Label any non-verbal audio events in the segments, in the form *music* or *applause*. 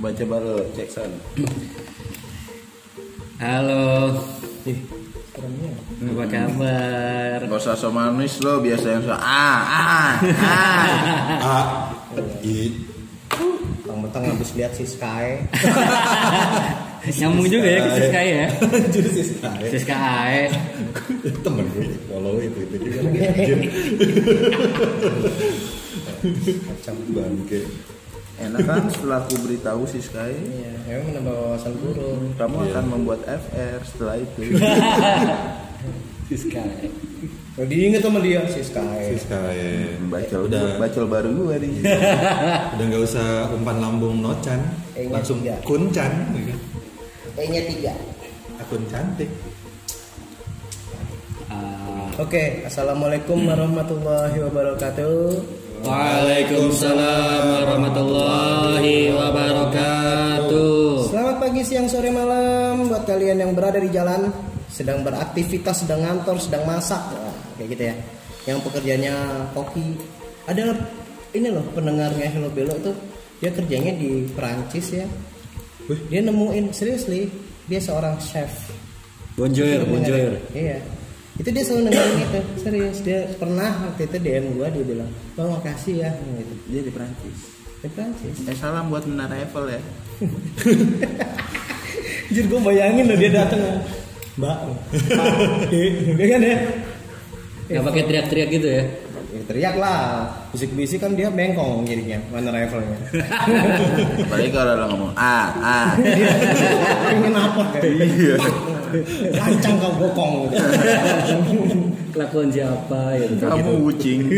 Baca baru cek sana. Halo, Ih, apa kabar? Gak usah so manis lo, biasa yang so ah ah ah. *laughs* Ah, i, Mentang-mentang habis lihat si Sky. *laughs* *laughs* Nyambung juga ya ke Siska ya. anjir sih saya. Siska AE. Temen gue follow itu itu juga anjir. *laughs* Macam. Bangke. Enak kan setelah aku beritahu si Sky, Iya, emang menambah wawasan burung. kamu akan membuat FR setelah itu. *laughs* Siska AE. Oh, diinget sama dia si Si Sky. Sky. Bacol udah bacol baru gua nih. udah nggak usah umpan lambung nocan, langsung tiga. kuncan. E-nya tiga. Akun cantik. Ah, Oke, assalamualaikum warahmatullahi wabarakatuh. Waalaikumsalam warahmatullahi wabarakatuh. Selamat pagi, siang, sore, malam buat kalian yang berada di jalan, sedang beraktivitas, sedang ngantor, sedang masak, Wah, kayak gitu ya. Yang pekerjaannya koki. Ada ini loh pendengarnya Hello Belo itu dia kerjanya di Perancis ya. Wih. Dia nemuin seriously dia seorang chef. Bonjour, bonjour. Iya. Itu dia selalu dengerin itu, serius. Dia pernah waktu itu DM gua dia bilang, "Bang, makasih ya." gitu. Dia di Prancis. Di Perancis. Eh salam buat Menara Eiffel ya. *laughs* Anjir gue bayangin loh dia datang Mbak Dia *laughs* kan ya Gak pakai teriak-teriak gitu ya? Ya, teriak lah Bisik-bisik kan dia bengkong jadinya Mana rivalnya *laughs* Apalagi kalau lo ngomong ah ah. Pengen apa Iya. Lancang kau bokong Kelakuan siapa ya? Kamu kucing.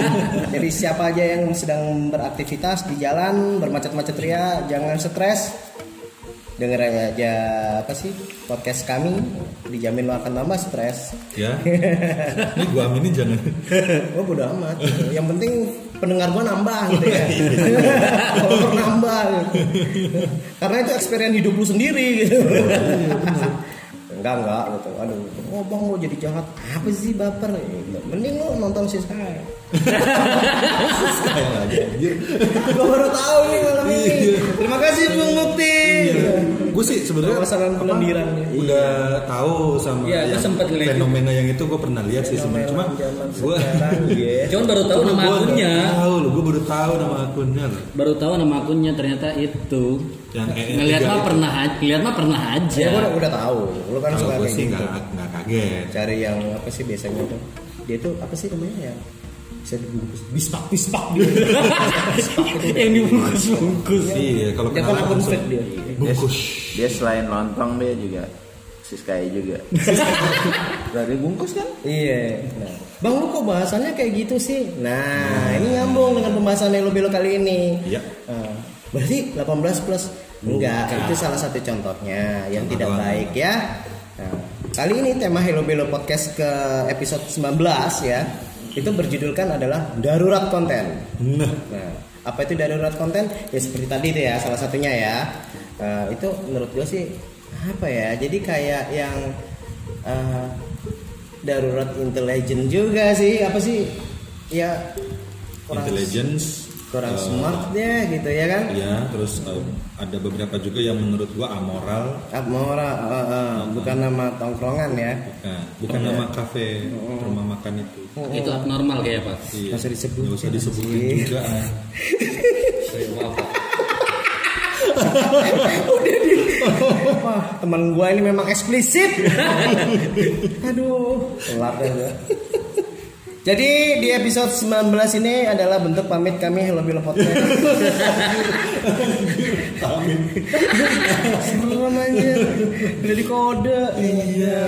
*laughs* Jadi siapa aja yang sedang beraktivitas di jalan Bermacet-macet ria Jangan stres Denger aja apa sih podcast kami Dijamin lo akan tambah stres Ya. Ini gua aminin jangan. *laughs* Oh bodo amat Yang penting pendengar gua nambah gitu ya Follower nambah gitu. Karena itu experience hidup lu sendiri gitu Enggak enggak gitu. Aduh Oh bang lo jadi jahat. Apa sih baper? Gitu. Mending lu nonton si Sky. Kayak aja anjir. Gua baru tahu nih malam ini. Terima kasih Bung Mukti Gue sih sebenarnya Pasangan apa, pelendirannya. udah tahu sama Iya, yang fenomena yang itu gue pernah lihat sih sebenarnya. Cuma gue *laughs* Cuman baru tahu nama akunnya. tahu lo gue baru tahu nama akunnya Baru tahu nama akunnya ternyata itu. Yang EE Ngeliat tiga mah pernah, aja- ngeliat mah pernah aja. Ya gua udah, udah tahu. Lu kan suka gue kayak sih gitu. kaget. Cari yang apa sih biasanya tuh? Dia tuh apa sih namanya ya bisa dibungkus? Bispak bispak gitu. *laughs* Yang dibungkus-bungkus. iya. Kalau dia kan akun fake dia. Bungkus. Dia selain lontong dia juga si Sky juga. *laughs* Dari bungkus kan? iya. Nah, bang lu kok bahasannya kayak gitu sih? Nah, ini nyambung dengan pembahasan lo belo kali ini. Iya. Nah, berarti 18 plus enggak Bukan. itu salah satu contohnya yang Contoh tidak doang. baik ya nah, kali ini tema Hello Belo podcast ke episode 19 ya itu berjudulkan adalah darurat konten nah Nah, apa itu darurat konten? Ya seperti tadi itu ya, salah satunya ya. Eh, itu menurut gue sih apa ya? Jadi kayak yang eh, darurat intelijen juga sih. Apa sih? Ya intelligence kurang eh, smart deh gitu ya kan? ya terus eh, ada beberapa juga yang menurut gua amoral Abmoral, eh, eh, bukan nama tongkrongan ya. bukan bukan Iya. nama kafe rumah makan itu Itu abnormal kayak Pak. Iya. Nggak usah disebutin, Nggak usah disebutin juga *laughs* ah. Maaf, Pak. Wah, teman gua ini memang eksplisit. *laughs* Aduh, kelar deh gua. Jadi di episode 19 ini adalah bentuk pamit kami Hello Bilo Podcast. Serem aja. Udah di kode. Iya.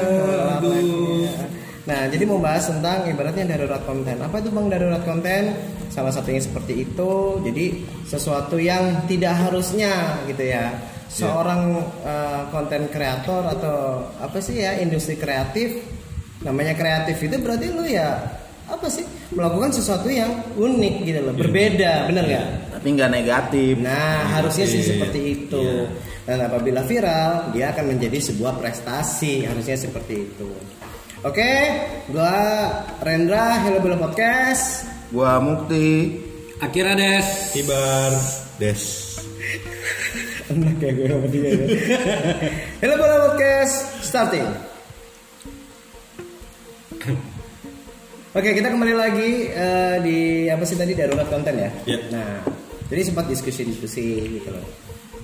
Nah, jadi mau bahas tentang ibaratnya darurat konten. Apa itu Bang darurat konten? Salah satunya seperti itu. Jadi sesuatu yang tidak harusnya gitu ya. Seorang eh, konten kreator atau apa sih ya industri kreatif namanya kreatif itu berarti lu ya apa sih melakukan sesuatu yang unik gitu loh berbeda bener nggak Tapi nggak negatif. Nah, harusnya sih Iya. seperti itu. Iya. Dan apabila viral, dia akan menjadi sebuah prestasi. Harusnya seperti itu. Oke, gua Rendra Hello Belo Podcast. Gua Mukti. Akhirnya des. Kibar Des. Enak ya gue sama dia ya. *laughs* Hello Bola Podcast starting. Oke kita kembali lagi eh, di apa sih tadi darurat konten ya. Iya. Nah jadi sempat diskusi-diskusi gitu loh.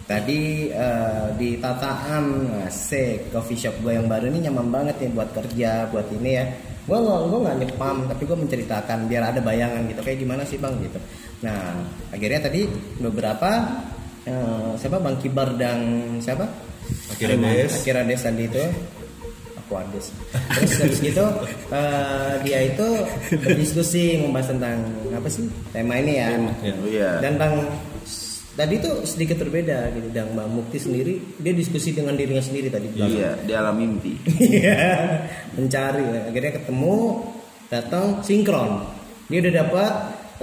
Tadi eh, di tataan asik coffee shop gue yang baru ini nyaman banget nih buat kerja buat ini ya. Gue nggak gue nggak nyepam tapi gue menceritakan biar ada bayangan gitu kayak gimana sih bang gitu. Nah akhirnya tadi beberapa eh, siapa bang Kibar dan siapa? Akhirnya Des. Akhirnya Des tadi itu Ades. Terus habis gitu eh, dia itu berdiskusi membahas tentang apa sih tema ini ya. Ya. Oh iya. Dan bang tadi tuh sedikit berbeda gitu. Dan Bang Mukti sendiri dia diskusi dengan dirinya sendiri tadi. Iya, di alam mimpi. Iya, mencari. Akhirnya ketemu, datang sinkron. Dia udah dapat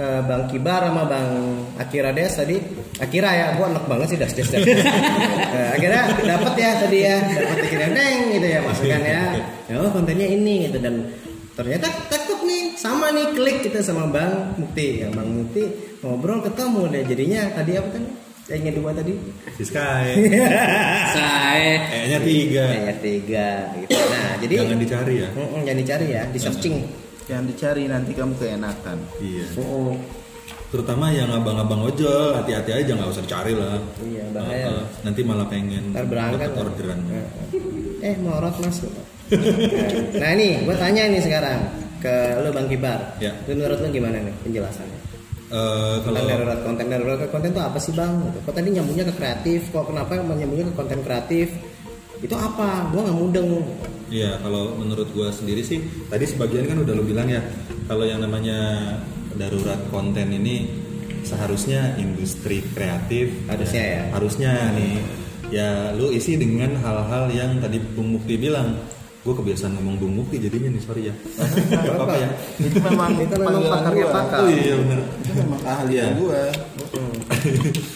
eh, Bang Kibar sama Bang Akira Des tadi. Akira ya, gua enak banget sih Das Des. Des. *laughs* Eh, akhirnya dapat ya tadi ya, dapat Akira Deng gitu ya masukkan ya. Ya oh, kontennya ini gitu dan ternyata takut nih sama nih klik kita sama Bang Mukti. Ya Bang Mukti ngobrol ketemu deh jadinya tadi apa kan? Kayaknya dua tadi. Si Sky. *laughs* Saya. Kayaknya tiga. Kayaknya tiga gitu. Nah, jadi Jangan dicari ya. Jangan dicari ya, di searching. Jangan dicari nanti kamu keenakan. Iya. Oh, Terutama yang abang-abang ojol, hati-hati aja nggak usah dicari lah. iya bahaya. Uh, uh, nanti malah pengen Ntar berangkat. orderan. Eh, morot mas. *laughs* nah ini, gue tanya nih sekarang ke lu Bang Kibar. Ya. Lu menurut lu gimana nih penjelasannya? Eh, Tentang kalau darurat konten darurat konten itu apa sih bang? Kok tadi nyambungnya ke kreatif? Kok kenapa nyambungnya ke konten kreatif? Itu apa? Gue nggak mudeng. Iya, kalau menurut gua sendiri sih, tadi sebagian kan udah lo bilang ya, kalau yang namanya darurat konten ini seharusnya industri kreatif Harusnya ya. harusnya nih ya lu isi dengan hal-hal yang tadi Bung Mukti bilang gue kebiasaan ngomong Bung Mukti jadinya nih sorry ya Gak apa-apa ya Itu memang Itu memang pakarnya gua. pakar. oh iya benar Itu memang keahlian Iya. gua.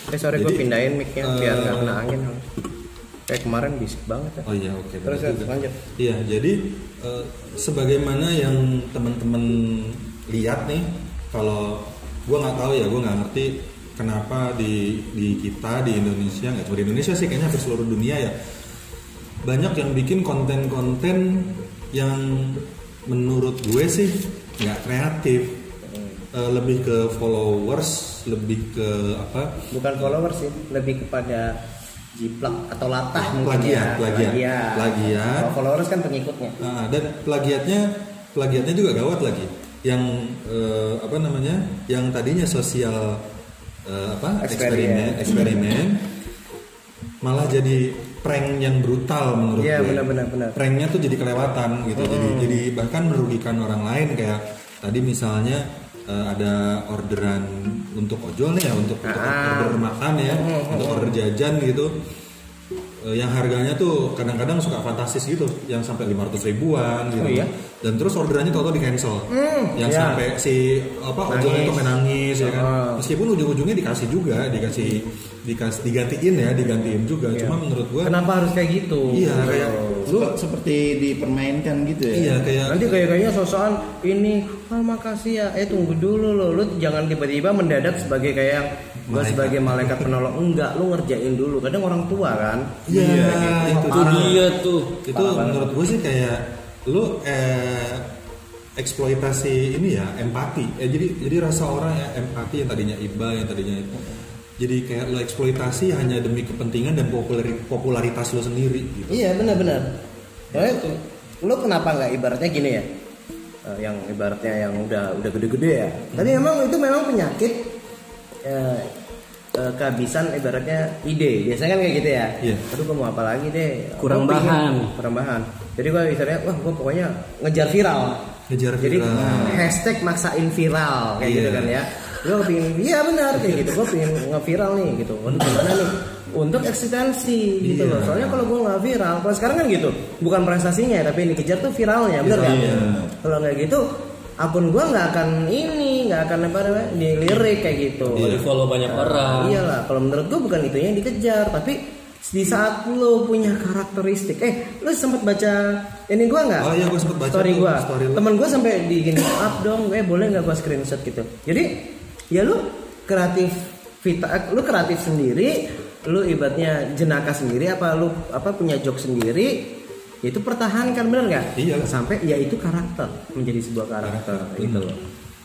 Eh sorry gue pindahin mic-nya biar nggak eh, kena angin. Kayak kemarin bisik banget ya. oh iya oke Terus benar terus, juga. lanjut. Iya, jadi eh, sebagaimana yang teman-teman lihat nih, kalau gua nggak tahu ya, gua nggak ngerti kenapa di di kita di Indonesia nggak cuma di Indonesia sih, kayaknya hampir seluruh dunia ya banyak yang bikin konten-konten yang menurut gue sih nggak kreatif, Eh, lebih ke followers, lebih ke apa? Bukan followers sih, lebih kepada jiplak atau latah mungkin Plagiat, ya. plagiat. Plagiat. Plagiat. Kalau followers kan pengikutnya. Nah, dan plagiatnya plagiatnya juga gawat lagi. Yang eh, apa namanya? Yang tadinya sosial eh, apa? Eksperimen. eksperimen, malah jadi prank yang brutal menurut Iya, gue. benar. Pranknya tuh jadi kelewatan gitu. Jadi jadi bahkan merugikan orang lain kayak tadi misalnya eh, ada orderan untuk ojol nih ya untuk, untuk Ah. order makan ya, untuk order jajan gitu. Eh, yang harganya tuh kadang-kadang suka fantastis gitu, yang sampai 500 ribuan gitu. Oh, iya? Dan terus orderannya tau-tau di cancel. yang iya. sampai si apa Nangis. itu menangis ya kan. Oh. Meskipun ujung-ujungnya dikasih juga, dikasih dikasih digantiin ya, digantiin juga. Iya. Cuma menurut gua Kenapa harus kayak gitu? Iya, kayak Lu seperti dipermainkan gitu ya. iya kayak Nanti kayak kayaknya sosokan ini, ah makasih ya, eh tunggu dulu lo, lu jangan tiba-tiba mendadak sebagai kayak gue Malaikat. sebagai malaikat penolong enggak, lu ngerjain dulu. Kadang orang tua kan. Iya, gitu. itu Itu dia tuh. itu menurut gue sih kayak lu eh, eksploitasi ini ya empati eh, jadi jadi rasa orang ya empati yang tadinya iba yang tadinya jadi kayak lo eksploitasi hanya demi kepentingan dan populari- popularitas lo sendiri gitu Iya benar-benar. Soalnya lu kenapa nggak ibaratnya gini ya? Eh, yang ibaratnya yang udah udah gede-gede ya. Tapi memang itu memang penyakit eh, eh, kehabisan ibaratnya ide. Biasanya kan kayak gitu ya. Iya. Aduh gua mau apa lagi deh? Kurang bahan. Kurang bahan. Jadi gua misalnya wah gua pokoknya ngejar viral. ngejar Jadi viral hashtag maksain viral kayak Iya. gitu kan ya. Gue kepingin, iya benar kayak gitu. Gue pengen nge-viral nih gitu. Waduh gimana nih? Untuk eksistensi gitu Iya. loh. Soalnya kalau gue nggak viral, kalau sekarang kan gitu. Bukan prestasinya, tapi yang dikejar tuh viralnya, bener kan? Iya. Kalau nggak gitu, akun gue nggak akan ini, nggak akan apa namanya dilirik kayak gitu. Iya. Di follow banyak orang. Iyalah, kalau menurut gue bukan itu yang dikejar, tapi di saat lo punya karakteristik. Eh lo sempat baca ini gua nggak? Oh iya, gua sempet baca story tuh, gua. story lo. temen gua sampai di gini up dong eh boleh nggak gua screenshot? gitu. Jadi ya lo kreatif vita lu kreatif sendiri lu ibaratnya jenaka sendiri apa lu apa punya joke sendiri itu pertahankan bener nggak? Iya. sampai ya itu karakter menjadi sebuah karakter gitu. loh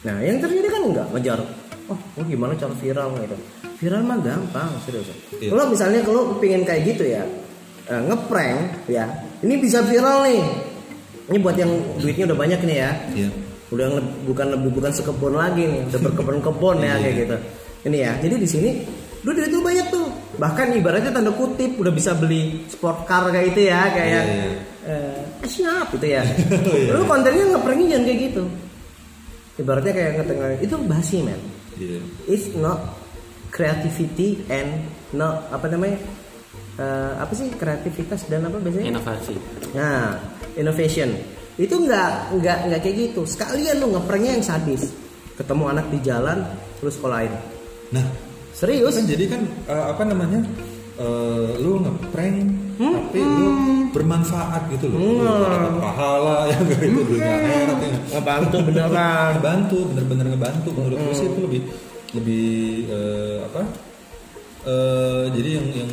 nah yang terjadi kan enggak ngejar oh oh gimana cara viral gitu? Viral mah gampang serius. Iya. kalau misalnya kalau pengen kayak gitu ya eh, ngeprank ya ini bisa viral nih. Ini buat yang duitnya udah banyak nih ya. Iya. udah nge- bukan lebih bukan sekebun lagi nih udah berkebun-kebun ya kayak gitu. Ini ya jadi di sini lu duit lu banyak tuh. Bahkan ibaratnya tanda kutip udah bisa beli sport car kayak itu ya kayak Iya, eh siap gitu ya. Oh, *laughs* iya. lu kontennya ngepranknya jangan kayak gitu. Ibaratnya kayak ngetengah itu basi men Iya. it's not creativity and not apa namanya Eh, apa sih kreativitas dan apa biasanya Inovasi. Nah, innovation itu nggak nggak nggak kayak gitu. Sekalian lu ngepranknya yang sadis. Ketemu anak di jalan terus sekolahin. Nah, Serius? kan jadi kan eh, apa namanya? eh, lu ngeprank Hmm? tapi lu bermanfaat gitu loh. Lu dapat pahala ya kayak itu dunia akhirat ya. Ngebantu beneran. ngebantu bener-bener ngebantu menurut gue sih itu lebih lebih eh, apa eh, jadi yang yang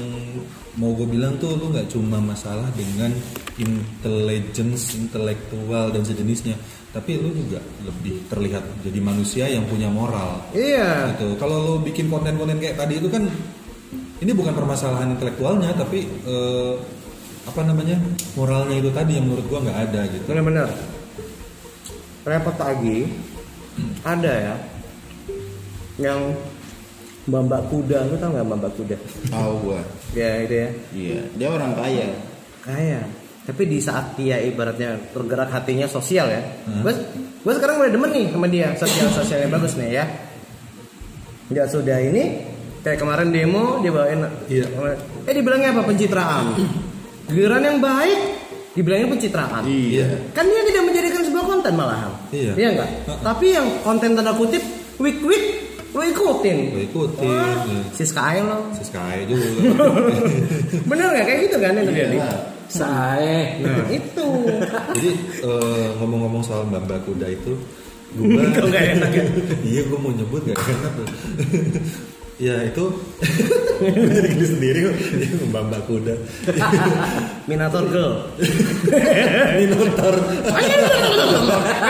mau gue bilang tuh lu nggak cuma masalah dengan intelligence intelektual dan sejenisnya tapi lu juga lebih terlihat jadi manusia yang punya moral Iya. gitu kalau lu bikin konten-konten kayak tadi itu kan ini bukan permasalahan intelektualnya tapi eh, apa namanya moralnya itu tadi yang menurut gua nggak ada gitu Bener-bener. Repot lagi. Ada ya. Yang mbak kuda, lu tau nggak mbak kuda? Tahu gua. Ya itu ya. Iya, dia orang kaya. Kaya. Tapi di saat dia ibaratnya tergerak hatinya sosial ya. Hmm. Gue gue sekarang mulai demen nih sama dia sosial sosialnya bagus nih ya. Nggak sudah ini kayak kemarin demo dia bawain. Iya. Eh dibilangnya apa pencitraan. Giliran yang baik dibilangnya pencitraan. Iya. Kan dia tidak menjadikan sebuah konten malahan. Iya. Iya enggak? Tapi yang konten tanda kutip week week lo ikutin. Gue ikutin Wah, ya. si Sky lo. si Sky juga *laughs* Bener nggak kayak gitu kan yang terjadi? Iya. Saya. Nah, itu. Jadi eh, ngomong-ngomong soal Mbak Mbak Kuda itu, *laughs* gue nggak enak ya? *laughs* iya gue mau nyebut gak enak. Ya itu *laughs* jadi geli sendiri Mbak Kuda. *laughs* Minator girl. *laughs* Minotaur.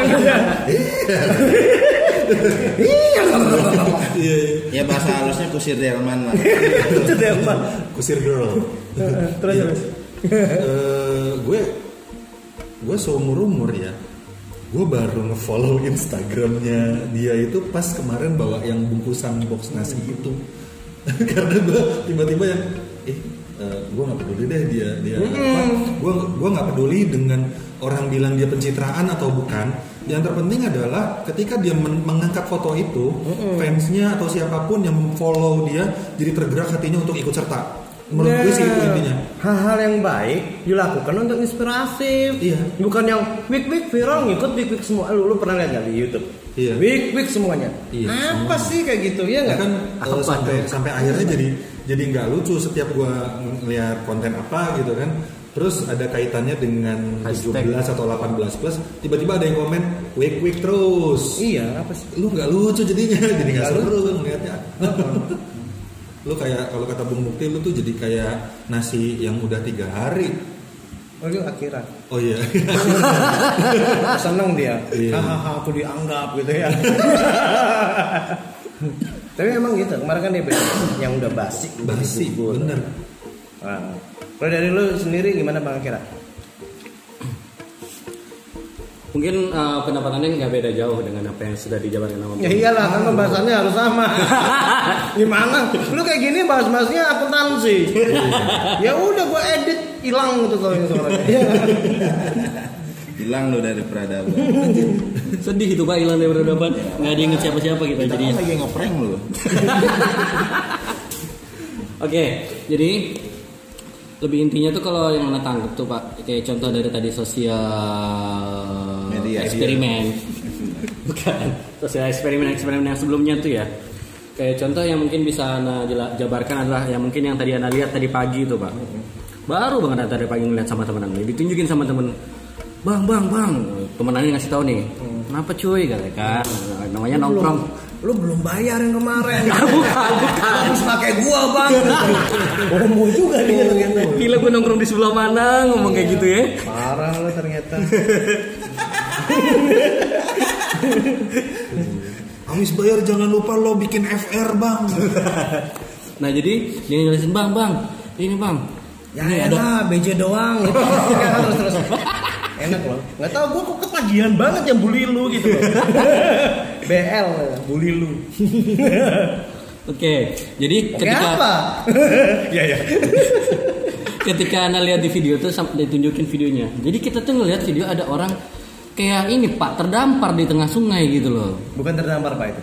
Iya. Iya. Ya bahasa halusnya kusir delman lah. Deh Pak. kusir girl. Terus Iya. terus. Eh, gue gue seumur umur ya gue baru ngefollow instagramnya dia itu pas kemarin bawa yang bungkusan box nasi itu. *laughs* Karena gue tiba-tiba yang eh gue nggak peduli deh dia dia apa. Gue gue nggak peduli dengan orang bilang dia pencitraan atau bukan. Yang terpenting adalah ketika dia men- mengangkat foto itu fansnya atau siapa pun yang memfollow dia jadi tergerak hatinya untuk ikut serta menurut gue sih itu intinya Hal-hal yang baik dilakukan untuk inspiratif. Iya. Bukan yang week week viral ngikut week week semua. Lu, lu pernah lihat nggak di YouTube? Iya. Week week semuanya. Iya, Apa sih kayak gitu ya nggak? kan Apa eh, sampai sampai akhirnya jadi jadi nggak lucu setiap gua ngeliat konten apa gitu kan terus ada kaitannya dengan Hashtag. 17 atau 18 plus tiba-tiba ada yang komen week week terus Iya, apa sih? lu nggak lucu jadinya *laughs* jadi nggak seru ngeliatnya *laughs* lu kayak kalau kata Bung Mukti lu tuh jadi kayak nasi yang udah tiga hari Oh, itu akhirat. oh iya *laughs* Seneng dia. Iya. Hahaha, aku dianggap gitu ya. *laughs* Tapi emang gitu. Kemarin kan dia bilang yang udah basi. basi dikubur. bener Nah, kalau dari lu sendiri gimana Bang Akira? Mungkin eh, pendapatannya nggak beda jauh dengan apa yang sudah dijabarkan sama Ya iyalah kan pembahasannya harus sama. *laughs* Gimana? Lu kayak gini bahas-bahasnya akuntansi. *laughs* ya udah gua edit hilang gitu kalau suaranya. *laughs* Hilang lo dari peradaban. Sedih itu Pak hilang dari peradaban. Nggak ada yang inget siapa-siapa kita Kita jadinya. lagi ngeprank lo. Oke, jadi lebih intinya tuh kalau yang mana tangkep tuh Pak, kayak contoh dari tadi sosial Media. eksperimen. Bukan, sosial eksperimen eksperimen yang sebelumnya tuh ya. kayak contoh yang mungkin bisa Ana jela- jabarkan adalah yang mungkin yang tadi Ana lihat tadi pagi itu Pak. Baru banget Ana tadi pagi ngeliat sama teman Ana, ditunjukin sama temen Bang, bang, bang, temen Ana ngasih tahu nih, kenapa cuy, kata kan, namanya nongkrong. Lu belum bayar yang kemarin. *laughs* bukan, bukan. Harus pakai gua, Bang. Homo juga dia ternyata. Gila gue nongkrong di sebelah mana ngomong kayak gitu ya. Parah lu ternyata. *laughs* Habis bayar jangan lupa lo bikin FR bang. Nah jadi dia ngeliatin bang, bang, ini bang, Ya ini ada BJ doang *laughs* gitu. Terus terus. Enak loh. Nggak tahu gua kok ketagihan banget yang bully lu gitu loh. *laughs* BL bully lu. Oke, jadi Oke ketika apa? *laughs* ya ya. ketika anda lihat di video tuh ditunjukin videonya. Jadi kita tuh ngelihat video ada orang kayak ini pak terdampar di tengah sungai gitu loh, Bukan terdampar Pak itu.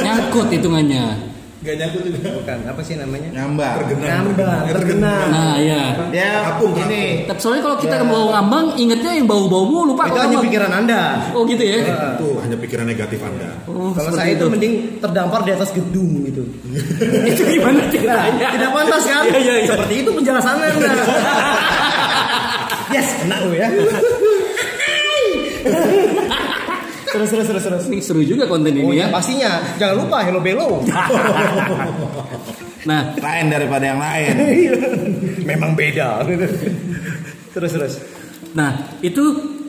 nyangkut hitungannya. Gak nyangkut juga. Bukan, apa sih namanya? Nyambar. Ngambang, tergenang. Nah ya. Dia Kapung, ini Tapi soalnya kalau kita ke bau ngambang, ingetnya yang bau-bau mulu pak. Itu hanya ngambang. pikiran Anda. Oh gitu ya. Itu hanya pikiran negatif anda. Oh, Kalau saya itu mending terdampar di atas gedung gitu. *laughs* itu gimana ceritanya? Tidak pantas kan? Iya iya iya. Seperti itu penjelasan Anda. *laughs* yes, kena ya. Terus terus terus terus. Ini seru juga konten Oh ini ya ya. pastinya. Jangan lupa Hello Bello. *laughs* Nah, lain daripada yang lain. *laughs* Memang beda. terus terus. Nah, itu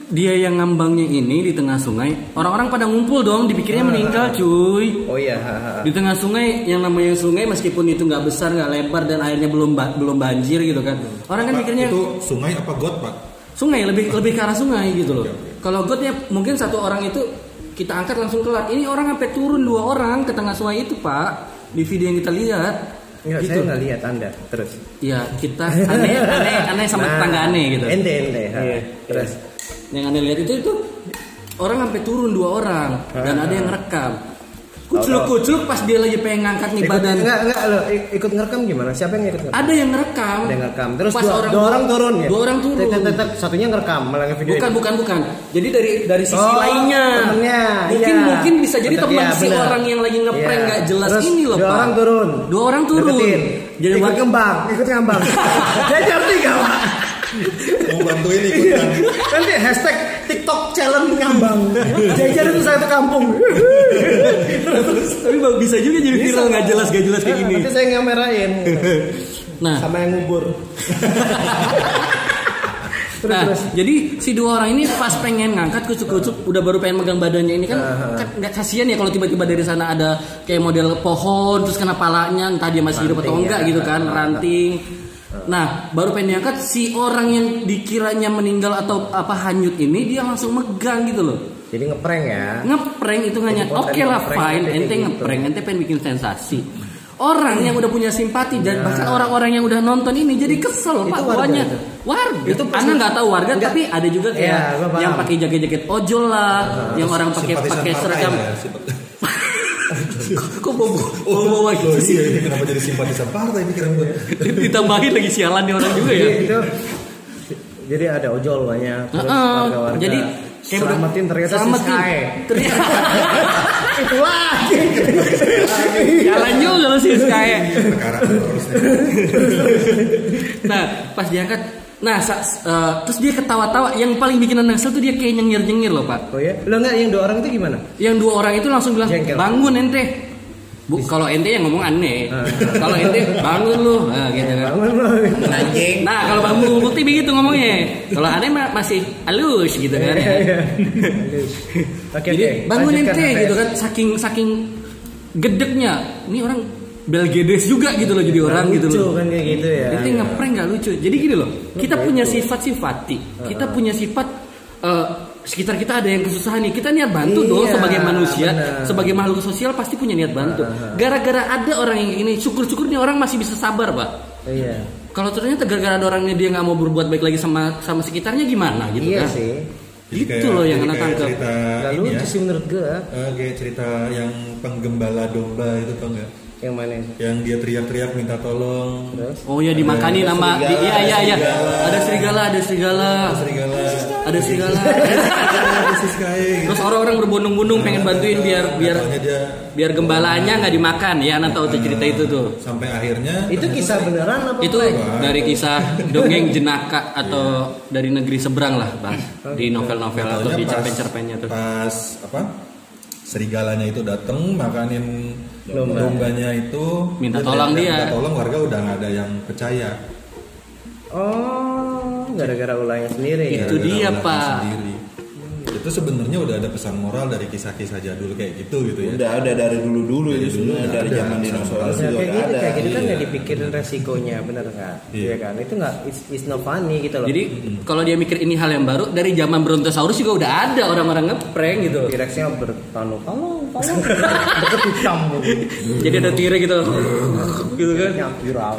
dia yang ngambangnya ini di tengah sungai. Orang-orang pada ngumpul dong, dipikirnya meninggal, cuy. Oh iya. Di tengah sungai yang namanya sungai meskipun itu nggak besar, nggak lebar dan airnya belum ba- belum banjir gitu kan. Orang kan Pak, mikirnya itu sungai apa got pak? sungai lebih lebih ke arah sungai gitu loh. Kalau gotnya mungkin satu orang itu kita angkat langsung kelar. Ini orang sampai turun dua orang ke tengah sungai itu, Pak. Di video yang kita lihat. Enggak, gitu. saya nggak lihat Anda. Terus. Ya, kita aneh aneh aneh sama Nah, tetangga aneh gitu. Ente ente. ha. Iya. Terus. yang aneh lihat itu itu orang sampai turun dua orang dan ada yang ngerekam kucluk kucluk pas dia lagi pengen ngangkat nih Ikut, badan enggak enggak lo ik- ikut ngerekam gimana? Siapa yang ikut ngerekam? ada yang ngerekam Ada yang ngerekam. Terus pas dua, orang dua orang turun ya? dua orang turun Tet- tet- tet- satunya ngerekam malah video bukan bukan bukan jadi dari dari sisi Oh, lainnya temennya, mungkin iya. mungkin bisa jadi teman iya, si orang yang lagi ngeprank Iya. nggak jelas Terus ini loh dua orang turun. dua orang turun Deketin. jadi ikut warga ngembang, ikut ngembang. *laughs* Jajar tiga pak. Mau bantuin ikutan. Nanti hashtag TikTok challenge ngambang. Jajar itu satu kampung. tapi bang, bisa juga jadi viral nggak jelas nggak jelas kayak gini Nanti saya ngamerain nah sama yang ngubur. *laughs* terus nah, terus. jadi si dua orang ini pas pengen ngangkat kucuk-kucuk, udah baru pengen megang badannya ini kan, kan nggak kasihan ya kalau tiba-tiba dari sana ada kayak model pohon terus kena palanya, entah dia masih hidup atau enggak ya. gitu kan, ranting. Nah, baru pengen diangkat si orang yang dikiranya meninggal atau apa hanyut ini dia langsung megang gitu loh. Jadi ngeprank ya. Ngeprank itu nggak Oke lah ngeprank fine, ente gitu. ngeprank, ente pengen bikin sensasi. Orang yang udah punya simpati dan bahkan orang-orang yang udah nonton ini jadi kesel Itu pak warga itu? Warga. Itu Anda nggak tahu warga Enggak. tapi ada juga kayak paham. yang pakai jaket-jaket ojol lah, yang orang pakai pakai seragam. lah ya, *laughs* Kok bawa bawa Oh gitu sih? iya, ini kenapa jadi simpatisan partai pikiran gue? *laughs* Ditambahin lagi sialan nih orang juga ya. Jadi itu jadi ada ojol banyak. Terus warga-warga. Jadi kayak selamatin ternyata selamatin. si Sky. Ternyata *laughs* itu lagi. jalan juga kayak. Perkara terusnya. Nah, pas diangkat Nah, sa- eh, terus dia ketawa-tawa. Yang paling bikin kesel tuh dia kayak nyengir-nyengir loh, Pak. Oh ya? Lo enggak yang dua orang itu gimana? Yang dua orang itu langsung bilang, Jengkel. "Bangun ente." Bu, kalau ente yang ngomong aneh. *laughs* kalau ente bangun lu. Nah, gitu kan. Bangun. Anjing. Nah, kalau Bang Bukti begitu ngomongnya. Kalau aneh mah masih halus gitu kan. ya. Oke Jadi oke. bangun Lanjutkan, ente Ante. gitu kan saking saking gedeknya. Ini orang belgedes juga gitu loh jadi orang gitu Lucu loh. kan kayak gitu ya. Ente ngeprank gak lucu. Jadi gini loh, kita punya sifat simpati. Kita punya sifat eh, sekitar kita ada yang kesusahan nih. Kita niat bantu dong Iya, sebagai manusia, sebagai makhluk sosial pasti punya niat bantu. Gara-gara ada orang yang ini, syukur-syukur nih orang masih bisa sabar, Pak. Iya. Kalau ternyata gara-gara ada orangnya dia nggak mau berbuat baik lagi sama sama sekitarnya gimana gitu Iya kan? sih. Jadi Itu kayak- loh yang jadi kayak tangkap. Lucu ya. sih menurut gue. Eh, kayak cerita yang penggembala domba itu tau nggak? Yang mana itu? yang dia teriak-teriak minta tolong Terus? Oh ya dimakanin Ada sama serigala, iya iya iya. serigala. Ada serigala, ada serigala. serigala Ada serigala. ada gitu Terus orang-orang berbondong-bondong pengen bantuin biar biar biar gembalanya nggak dimakan ya anak tahu tuh cerita itu tuh. sampai akhirnya Itu kisah beneran apa? Itu dari kisah *laughs* dongeng jenaka atau dari negeri seberang lah bang di novel-novel atau di cerpen-cerpennya tuh. pas apa serigalanya itu datang makanin Domba. dombanya itu Minta tolong dia. minta tolong warga udah nggak ada yang percaya Oh, gara-gara ulangnya sendiri ya. Itu Gara-gara dia, ulangnya Pak. sendiri. Itu sebenarnya udah ada pesan moral dari kisah-kisah jadul kayak gitu gitu ya Udah ada dari dulu-dulu itu dulu sebenarnya dari zaman dinosaurus Nah, juga kayak gitu, ada. kayak gitu kan Iya. nggak dipikirin resikonya, bener nggak? Iya. Iya kan? Itu nggak, it's, it's not funny gitu loh. Jadi kalau dia mikir ini hal yang baru dari zaman Brontosaurus juga udah ada orang-orang ngeprank gitu. T-Rexnya bertanu, tolong, tolong, *laughs* deket hitam gitu. Jadi ada tire gitu. *laughs* gitu kan. Nya viral.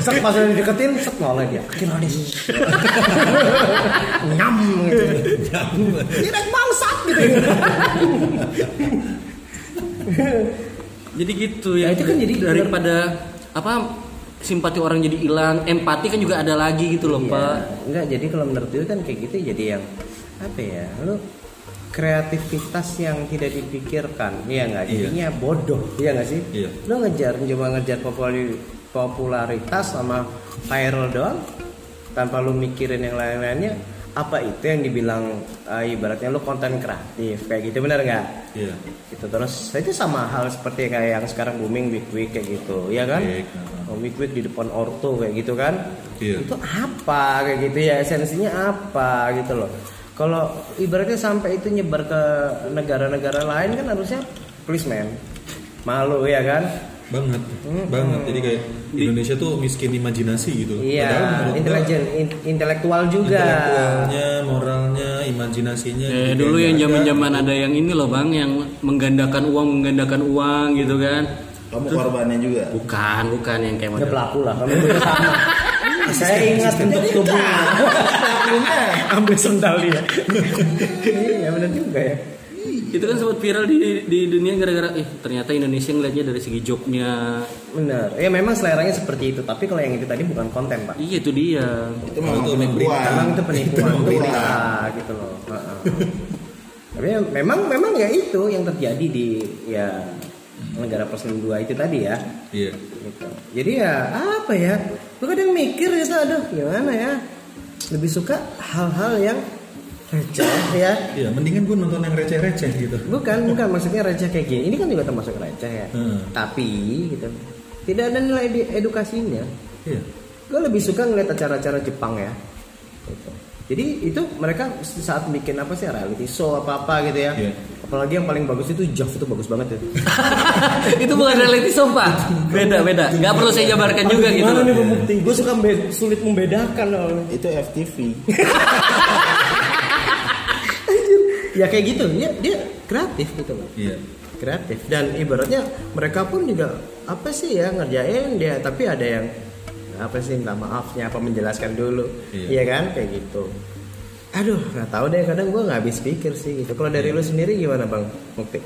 Set pas udah dideketin, set noleh dia. Manis. *laughs* Nyam gitu. T-Rex bangsat gitu. Jadi gitu Ya, ya. itu kan jadi daripada apa simpati orang jadi hilang, empati kan juga ada lagi gitu loh, Iya. Pak. Enggak, jadi kalau menurut gue kan kayak gitu jadi yang apa ya? Lu kreativitas yang tidak dipikirkan, iya nggak? Iya. Jadinya bodoh, iya nggak sih? Iya. Lu ngejar cuma ngejar populari- popularitas sama viral doang, tanpa lu mikirin yang lain-lainnya. Apa itu yang dibilang eh, ibaratnya lu konten kreatif kayak gitu benar nggak? iya Gitu terus itu sama hal seperti kayak yang sekarang booming week week kayak gitu, ya kan? Week, Oh, week week di depan orto kayak gitu kan? Iya. Itu apa kayak gitu ya esensinya apa gitu loh. Kalau ibaratnya sampai itu nyebar ke negara-negara lain kan harusnya please man malu ya kan? Banget banget jadi kayak Indonesia tuh miskin imajinasi gitu Padahal Iya, intelijen, in- intelektual juga. intelektualnya moralnya imajinasinya Eh, dulu yang ada. zaman-zaman ada yang ini loh, Bang, yang menggandakan uang, menggandakan uang gitu kan. Kamu korbannya juga. Bukan, bukan yang kayak model. pelaku lah, kami juga sama. Saya ingat bentuk tubuhnya. Ambil sendal dia. Iya benar juga ya. Itu kan sempat viral di di dunia gara-gara eh ternyata Indonesia ngeliatnya dari segi joknya. Benar. Ya memang seleranya seperti itu, tapi kalau yang itu tadi bukan konten, Pak. Iya itu dia. Itu memang Itu memang penipuan. Memang itu penipuan, Itu berita berita. gitu loh. Heeh. Tapi ya, memang memang ya itu yang terjadi di ya negara plus 62 itu tadi ya. iya Gitu. Jadi ya apa ya? Gue kadang mikir gitu, aduh gimana ya? Lebih suka hal-hal yang receh ya. iya mendingan gue nonton yang receh-receh gitu Bukan, bukan maksudnya receh kayak gini. Ini kan juga termasuk receh ya. Hmm. Tapi gitu. Tidak ada nilai di edukasinya. iya Gue lebih suka ngeliat acara-acara Jepang ya. Gitu. Jadi itu mereka saat bikin apa sih reality show apa apa gitu ya. Iya. Apalagi yang paling bagus itu Jav itu bagus banget ya. *laughs* itu bukan reality show, Pak. Beda, beda. Gak perlu saya jabarkan juga gitu. Loh. nih pembukti? Gue suka sulit membedakan loh. Itu FTV. *laughs* Ya kayak gitu. Ya dia kreatif gitu loh. iya. Kreatif. Dan ibaratnya mereka pun juga apa sih ya ngerjain dia. Tapi ada yang apa sih minta maafnya apa menjelaskan dulu. Iya. iya kan? Kayak gitu. Aduh nggak tahu deh. Kadang gue nggak habis pikir sih gitu. Kalau dari lu sendiri gimana bang? Mukti?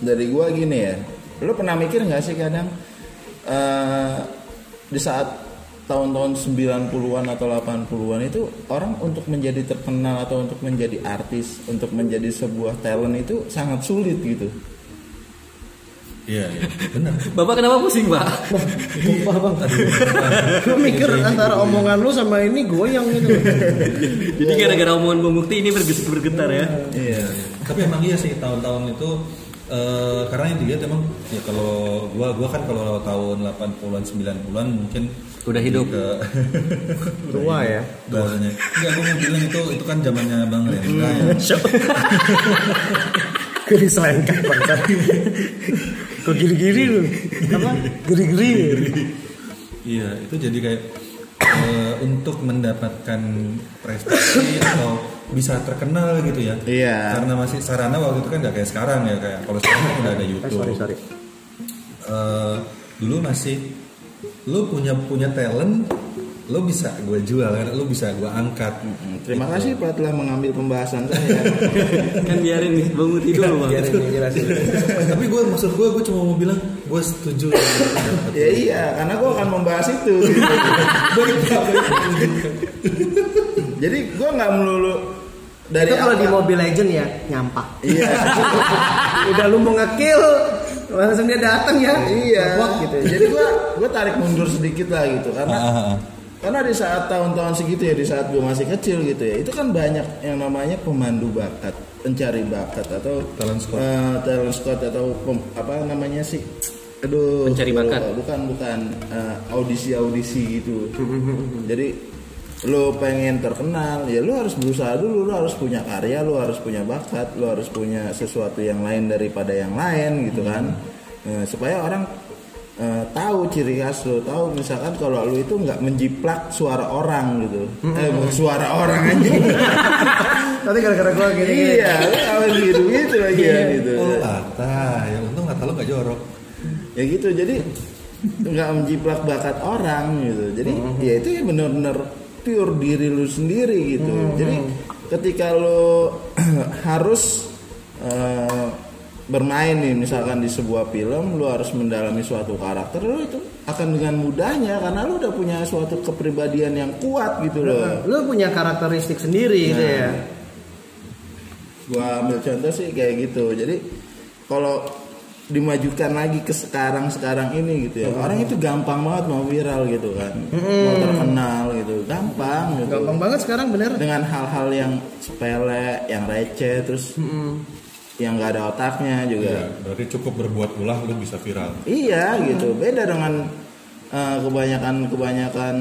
Dari gua gini ya. Lu pernah mikir nggak sih kadang eh, di saat tahun-tahun 90-an atau 80-an itu orang untuk menjadi terkenal atau untuk menjadi artis, untuk menjadi sebuah talent itu sangat sulit gitu. iya iya benar *laughs* Bapak kenapa pusing, Pak? Sumpah bang Gue mikir antara omongan lu sama ini goyang gitu *laughs* Jadi gara-gara omongan Bang Mukti ini bergetar ya. Iya. tapi emang iya sih tahun-tahun itu eh, karena yang dilihat emang ya kalau gua gua kan kalau tahun 80-an 90-an mungkin Udah hidup. ke *laughs* Tua ya bahasanya enggak gua mau bilang itu itu kan zamannya Bang Rendra ya *laughs* Gue diselengkat bang Kok giri-giri lu Apa? Giri-giri Iya, itu jadi kayak eh, untuk mendapatkan prestasi atau bisa terkenal gitu ya. Iya. Karena masih sarana waktu itu kan nggak kayak sekarang ya kayak kalau sekarang kan udah ada Eh, YouTube. sorry sorry Eh, dulu masih lu punya punya talent lo bisa gue jual kan lo bisa gue angkat. Terima kasih Pak telah mengambil pembahasan saya. *laughs* kan biarin nih bangun tidur loh bang. Biar ini jelasin tapi gue maksud gue gue cuma mau bilang gue setuju ya iya, karena gue akan membahas itu. *laughs* gitu. Jadi gue nggak melulu dari itu kalau apa- di Mobile Legend ya nyampak Iya, *laughs* udah lu mau ngekill langsung dia datang ya? Iya. Wah, gitu Jadi gue gue tarik mundur sedikit lah gitu. Karena Ah, karena di saat tahun-tahun segitu ya di saat gue masih kecil gitu ya itu kan banyak yang namanya pemandu bakat pencari bakat atau Talent scout. eh, talent scout atau pem- apa namanya sih? Aduh. Pencari bakat. bukan bukan audisi audisi gitu. jadi *laughs* lo pengen terkenal ya lo harus berusaha dulu lo harus punya karya lo harus punya bakat lo harus punya sesuatu yang lain daripada yang lain gitu kan. Eh, supaya orang eh, tahu ciri khas lo tahu misalkan kalau lo itu nggak menjiplak suara orang gitu. Eh bukan suara orang aja *laughs* tapi gara-gara gua gini iya lo gitu gitu lagi ya gitu. Oh lata yang untung kata lo gak jorok. Ya gitu jadi nggak menjiplak bakat orang gitu. Jadi ya itu ya benar-benar pure diri lu sendiri gitu. Jadi ketika lo *clears throat* harus eh, bermain nih misalkan di sebuah film lu harus mendalami suatu karakter lu itu akan dengan mudahnya karena lu udah punya suatu kepribadian yang kuat gitu loh. Lu punya karakteristik sendiri gitu Nah. ya. Gua ambil contoh sih kayak gitu. Jadi kalau dimajukan lagi ke sekarang sekarang ini gitu ya. Orang itu gampang banget mau viral gitu kan. Mau terkenal gitu. Gampang gitu. Gampang banget sekarang bener. Dengan hal-hal yang sepele yang receh terus yang nggak ada otaknya juga. Iya, berarti cukup berbuat ulah lo bisa viral. Iya gitu. Beda dengan eh, kebanyakan kebanyakan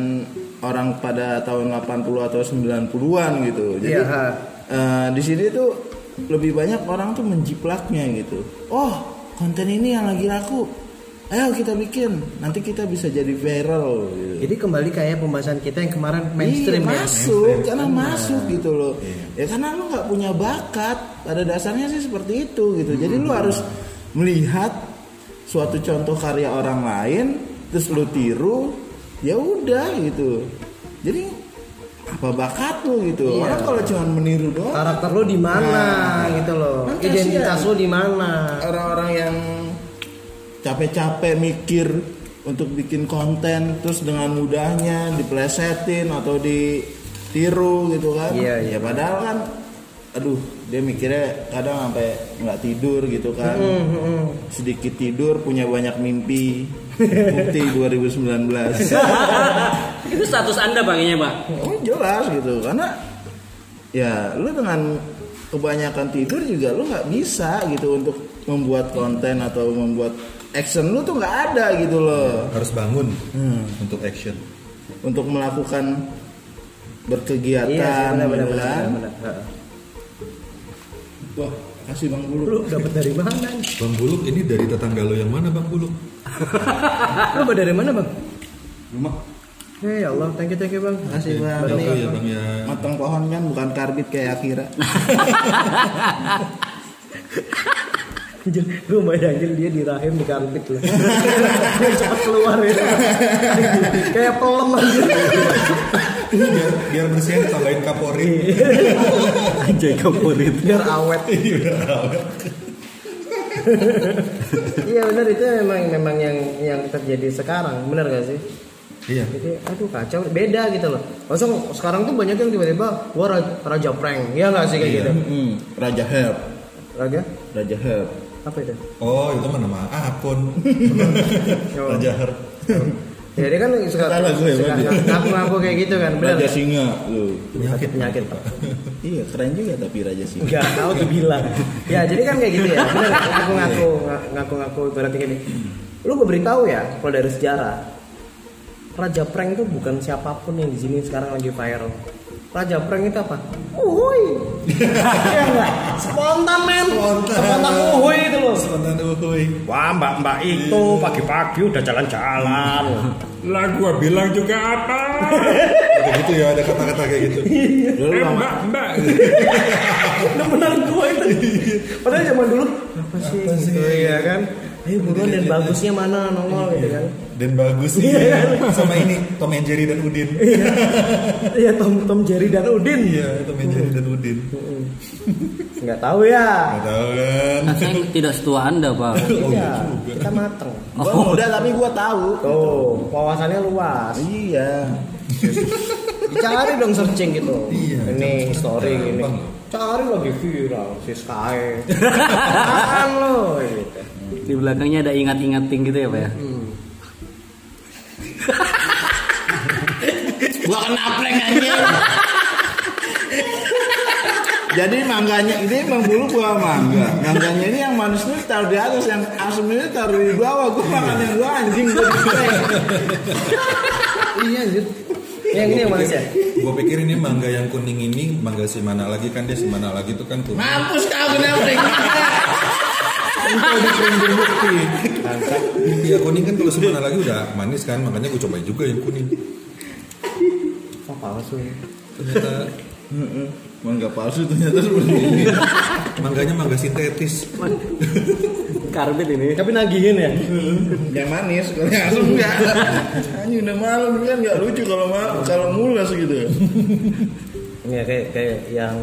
orang pada tahun 80 atau 90-an gitu. Jadi ha. eh, di sini tuh lebih banyak orang tuh menjiplaknya gitu. Oh, konten ini yang lagi laku. Ayo kita bikin. Nanti kita bisa jadi viral gitu. jadi kembali kayak pembahasan kita yang kemarin mainstream Iya, ya. masuk. Karena masuk gitu loh. Ya karena lu nggak punya bakat. Pada dasarnya sih seperti itu gitu. Jadi lu harus melihat suatu contoh karya orang lain terus lu tiru ya udah gitu. Jadi apa bakat lu gitu. Iya. orang kalau cuma meniru doang. Karakter lu di mana Nah. gitu loh. Kan identitas lu di mana? Orang-orang yang capek-capek mikir untuk bikin konten terus dengan mudahnya diplesetin atau ditiru gitu kan. Iya, iya. ya padahal kan aduh dia mikirnya kadang sampai nggak tidur gitu kan. Sedikit tidur punya banyak mimpi bukti 2019 *laughs* itu status anda bang ini pak? Oh jelas gitu. Karena ya lu dengan kebanyakan tidur juga lu nggak bisa gitu untuk membuat konten atau membuat action lu tuh nggak ada gitu loh. Harus bangun untuk action. Untuk melakukan berkegiatan iya benar benar gitu benar kan. benar, benar. wah kasih bang lu bulu dapat dari mana nih? bang buluk ini dari tetangga lo yang mana bang buluk *laughs* lu dari mana bang rumah Eh ya Allah, thank you thank you bang. kasih bang Thank you ya bang ya matang pohon kan bukan karbit kayak Akira *laughs* Anjir, lu bayangin dia di rahim di karpet loh. Dia *laughs* cepat keluar ya. Kayak pelem aja. Ini biar biar bersihnya ditambahin kapori anjay kaporit. Biar awet. Iya benar itu memang memang yang yang terjadi sekarang, benar gak sih? iya. Jadi aduh kacau, beda gitu loh. Langsung sekarang tuh banyak yang tiba-tiba gua raja, raja prank, ya nggak sih kayak gitu? Hmm, Raja Herb Raja? Raja Herb apa itu? oh itu mah nama akun. *laughs* Oh. Raja Her Jadi kan gue, sekarang Bang. ngaku-ngaku kayak gitu kan, benar? Raja nggak? Singa tuh penyakit penyakit pak. iya keren juga tapi Raja Singa Enggak tahu dibilang. Ya, jadi kan kayak gitu ya. Bener ngaku-ngaku ngaku-ngaku berarti gini. Lu gue beritahu ya kalau dari sejarah. Raja prank itu bukan siapa pun yang di sini sekarang lagi viral. Raja prank itu apa? Uhuy. *laughs* Iya enggak? Spontan men. Spontan. Spontan uhuy itu loh. Spontan uhuy Wah, mbak-mbak itu pagi-pagi udah jalan-jalan. *laughs* Lah gua bilang juga apa? *laughs* Kayak gitu ya ada kata-kata kayak gitu dulu Eh, mbak, mbak. Udah benar gue itu. Padahal zaman dulu apa sih? Apa sih? Iya kan? Ayo buruan dan bagusnya mana nongol gitu kan? Dan bagus iya. Sama ini Tom and Jerry dan Udin. iya. Tom Tom Jerry dan Udin. Iya, Tom and Jerry dan Udin. nggak tahu ya. Gak tahu kan? Kan saya tidak setua anda pak. *laughs* iya kita mateng Gua muda tapi gua tahu. tuh wawasannya luas. Iya. dicari dong searching gitu. Iya, ini story ini. cari lagi viral si Sky. Apaan lo? Gitu Di belakangnya ada ingat-ingating gitu ya pak ya. Gua kena prank anjing. Jadi mangganya ini emang dulu gua mangga. Mangganya ini yang manisnya taruh di atas, yang asamnya taruh di bawah. Gua makan yang gua anjing gua iya anjir yang ini yang manis ya Gue pikir ini mangga yang kuning ini mangga si mana lagi kan dia si mana lagi itu kan kuning. Mampus kau kena Iya kuning kan kalau mana lagi udah manis kan makanya gue cobain juga yang kuning. oh palsu Ternyata Mangga palsu ternyata seperti ini. mangganya mangga sintetis. Karbit ini. tapi nagihin ya yang manis, kalau yang asam enggak. Anjing udah malam kan enggak lucu kalau ma- kalau mulas gitu. ya kayak kayak yang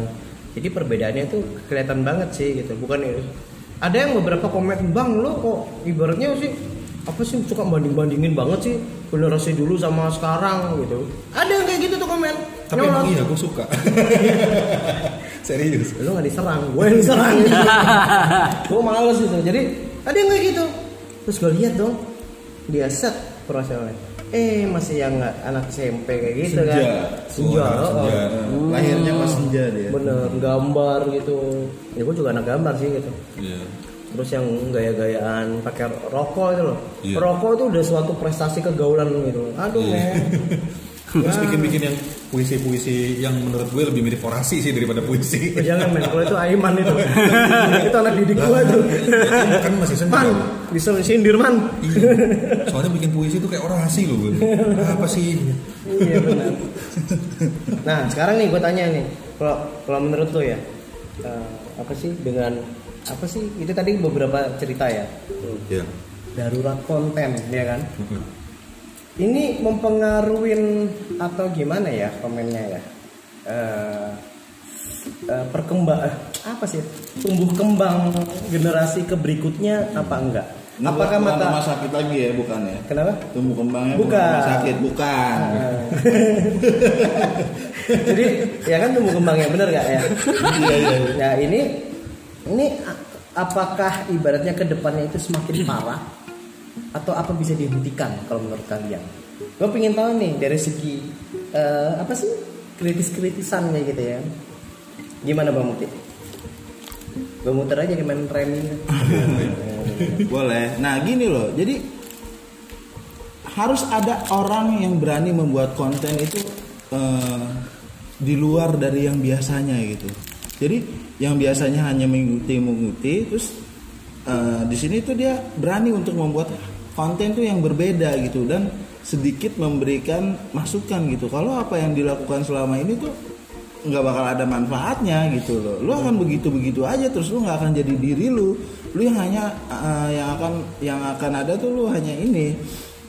jadi perbedaannya tuh kelihatan banget sih gitu bukan ini ada yang beberapa komen bang lo kok ibaratnya sih apa sih suka banding bandingin banget sih generasi dulu sama sekarang gitu ada yang kayak gitu tuh komen Tapi Nyolot. emang iya gue suka. *laughs* Serius. lu nggak diserang gue yang diserang *laughs* gue males gitu jadi ada yang kayak gitu terus gue lihat dong dia set profesionalnya eh masih yang anak SMP kayak gitu Senja. kan senja Oh, senja. oh. Lahirnya pas senja dia. bener gambar gitu ya gue juga anak gambar sih gitu Iya. terus yang gaya-gayaan pakai rokok itu loh Iya. rokok itu udah suatu prestasi kegaulan gitu aduh Iya. men *laughs* Terus bikin-bikin yang puisi-puisi yang menurut gue lebih mirip orasi sih daripada puisi. Oh, jangan men kalau itu Aiman itu *laughs* itu anak didik gue tuh kan masih senja. man bisa sindir man Iya. Soalnya bikin puisi itu kayak orasi loh gue. Apa sih? iya benar nah sekarang nih gue tanya nih kalau kalau menurut lo ya eh, apa sih dengan apa sih itu tadi beberapa cerita ya Ya. darurat konten ya kan ini mempengaruhi atau gimana ya komennya ya Eh eh, perkembang eh, apa sih tumbuh kembang generasi ke berikutnya apa enggak Ini apakah bukan mata rumah sakit lagi ya, bukan ya? kenapa Tumbuh kembangnya Bukan. bukan rumah sakit, bukan. *laughs* jadi ya kan tumbuh kembangnya bener gak ya Iya iya. ya ini ini apakah ibaratnya ke depannya itu semakin parah atau apa bisa dihentikan kalau menurut kalian? Gue pengen tahu nih dari segi eh, apa sih kritis-kritisannya gitu ya? Gimana bang Muti? Gue muter aja gimana framing. *laughs* Boleh. Nah gini loh, jadi harus ada orang yang berani membuat konten itu eh, di luar dari yang biasanya gitu. Jadi yang biasanya hanya mengikuti mengikuti, terus eh, di sini tuh dia berani untuk membuat konten tuh yang berbeda gitu dan sedikit memberikan masukan gitu. Kalau apa yang dilakukan selama ini tuh nggak bakal ada manfaatnya gitu loh. Lu akan begitu begitu aja terus lu nggak akan jadi diri lu. Lu yang hanya uh, yang akan yang akan ada tuh lu hanya ini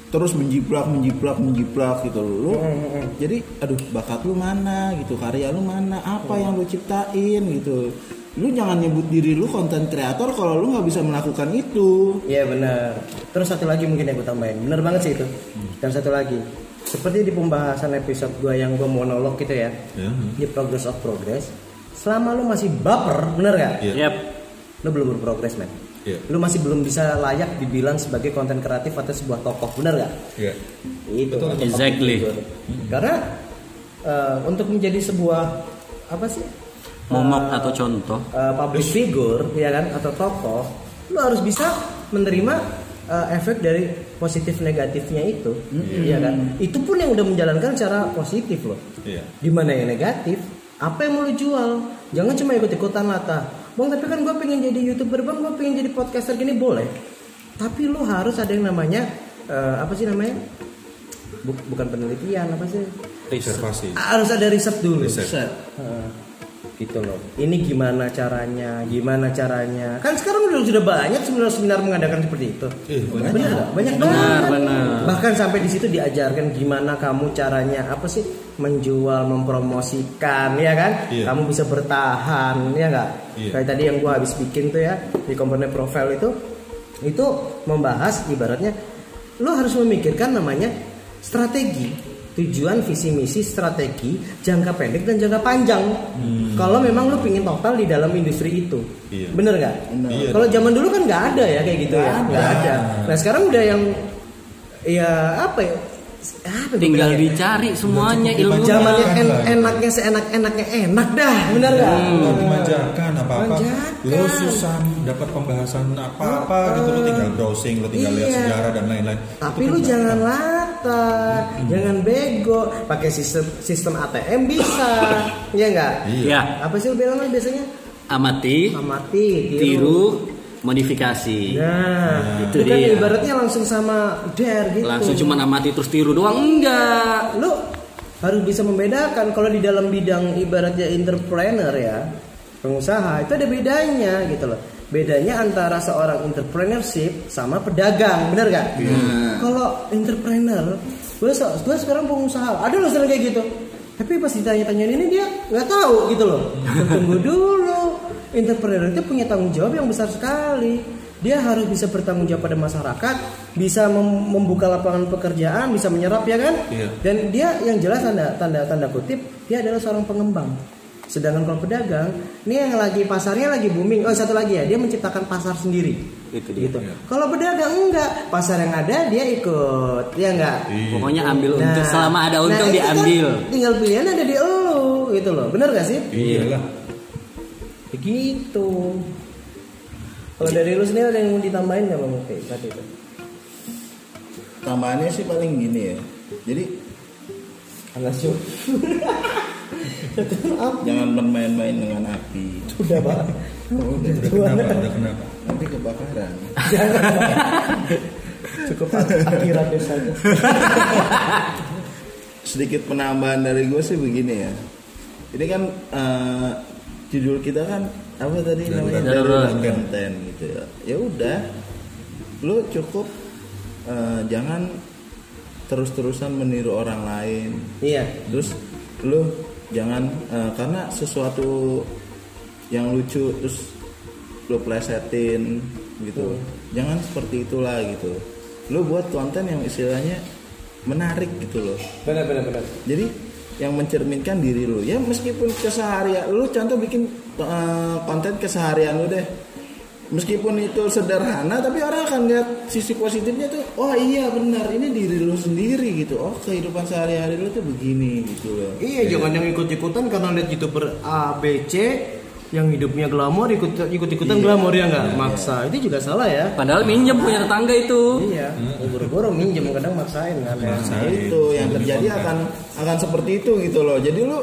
terus menjiplak menjiplak menjiplak gitu loh. Lu jadi aduh bakat lu mana gitu, karya lu mana, apa yang lu ciptain gitu. Lu jangan nyebut diri lu konten kreator kalau lu nggak bisa melakukan itu. Iya benar. Terus satu lagi mungkin yang gue tambahin. Bener banget sih itu. Dan satu lagi. Seperti di pembahasan episode gue yang gue monolog gitu ya. Ya. Di progress of progress. Selama lu masih baper, bener gak? Iya. Yap. Lu belum berprogres men. Iya. Lu masih belum bisa layak dibilang sebagai konten kreatif atau sebuah tokoh, bener gak? Iya. Itu. Betul. Exactly. public figure. Karena eh, untuk menjadi sebuah apa sih? Momok Eh, atau contoh. uh, public figure ya kan atau tokoh lu harus bisa menerima uh, efek dari positif negatifnya itu ya kan itu pun yang udah menjalankan secara positif loh Iya. di mana yang negatif apa yang mau lu jual jangan cuma ikut ikutan lata bang tapi kan gue pengen jadi youtuber bang gue pengen jadi podcaster gini boleh tapi lu harus ada yang namanya uh, apa sih namanya Buk- bukan penelitian apa sih Observasi. harus ada riset dulu Riset. Set. Heeh. Gitu loh. Ini gimana caranya? Gimana caranya? Kan sekarang udah sudah banyak seminar-seminar mengadakan seperti itu. Eh, benar nggak? banyak Benar, banget. benar. bahkan sampai di situ diajarkan gimana kamu caranya apa sih menjual mempromosikan ya kan? Iya. kamu bisa bertahan ya nggak? Iya. kayak tadi yang gua habis bikin tuh ya di komponen profile itu itu membahas ibaratnya lo harus memikirkan namanya strategi tujuan visi misi strategi jangka pendek dan jangka panjang kalau memang lo pingin total di dalam industri itu Iya. bener nggak Bener. Iya. kalau zaman dulu kan nggak ada ya kayak gitu ya nggak ada nah sekarang udah yang ya apa ya apa ya Tinggal bilangnya? dicari semuanya ilmunya. zamannya en- enaknya seenak enaknya enak dah bener nggak Nggak dimanjakan apa-apa. Manjakan. Lo susah dapat pembahasan apa-apa gitu lo tinggal browsing, lo tinggal lihat Iya. sejarah dan lain-lain. Tapi Itu lu kan jangan latar, jangan bego, pakai sistem sistem ATM bisa, ya *laughs* enggak? Iya. Ya, Apa sih lu bilang biasanya? amati, Amati, tiru, modifikasi. Nah, itu itu kan dia. ibaratnya langsung sama der gitu. Langsung cuma amati terus tiru doang enggak. lu harus bisa membedakan kalau di dalam bidang ibaratnya entrepreneur ya pengusaha itu ada bedanya gitu loh bedanya antara seorang entrepreneurship sama pedagang benar gak? kalau entrepreneur gue gue sekarang pengusaha. Ada loh sering kayak gitu. Tapi pas ditanya-tanya ini dia nggak tahu gitu loh. Tunggu *laughs* dulu. Entrepreneur itu punya tanggung jawab yang besar sekali. Dia harus bisa bertanggung jawab pada masyarakat bisa mem- membuka lapangan pekerjaan bisa menyerap ya kan? Iya. dan dia yang jelas tanda tanda tanda kutip dia adalah seorang pengembang sedangkan kalau pedagang ini yang lagi pasarnya lagi booming. Oh satu lagi ya dia menciptakan pasar sendiri. Itu dia. gitu. kalau pedagang enggak. Pasar yang ada dia ikut. Ya enggak? Iya. Pokoknya ambil untung. Selama ada untung itu kan diambil. tinggal pilihan ada di elu gitu loh. Bener gak sih? Iyalah. begitu. Kalau dari lu sendiri ada yang mau ditambahin nggak bang Oke, tadi itu. Tambahannya sih paling gini ya. Jadi Alas. *laughs* jangan bermain-main dengan api Udah pak. Udah kenapa? Udah kenapa? nanti kebakaran *laughs* Cukup akhiratnya saja. *laughs* sedikit penambahan dari gue sih begini ya ini kan eh, judul kita kan apa tadi namanya Darurat. konten gitu ya ya udah lu cukup eh, jangan terus-terusan meniru orang lain Iya. terus lu jangan eh, karena sesuatu yang lucu terus lu plesetin gitu. Jangan seperti itulah gitu. Lu buat konten yang istilahnya menarik gitu loh. Benar benar benar. jadi yang mencerminkan diri lu ya meskipun keseharian lu contoh bikin eh, konten keseharian lu deh meskipun itu sederhana tapi orang akan lihat sisi positifnya tuh oh iya benar ini diri lu sendiri gitu. Oh kehidupan sehari-hari lu tuh begini gitu loh. Iya, jangan yang ikut-ikutan karena lihat youtuber A, B, C yang hidupnya glamor ikut ikut-ikutan glamor ya nggak? Maksa. Itu juga salah ya. Padahal minjem punya tetangga itu. iya. Buru-buru minjem kadang maksain kan? Ya. Nah, itu yang terjadi akan akan seperti itu gitu loh. Jadi lu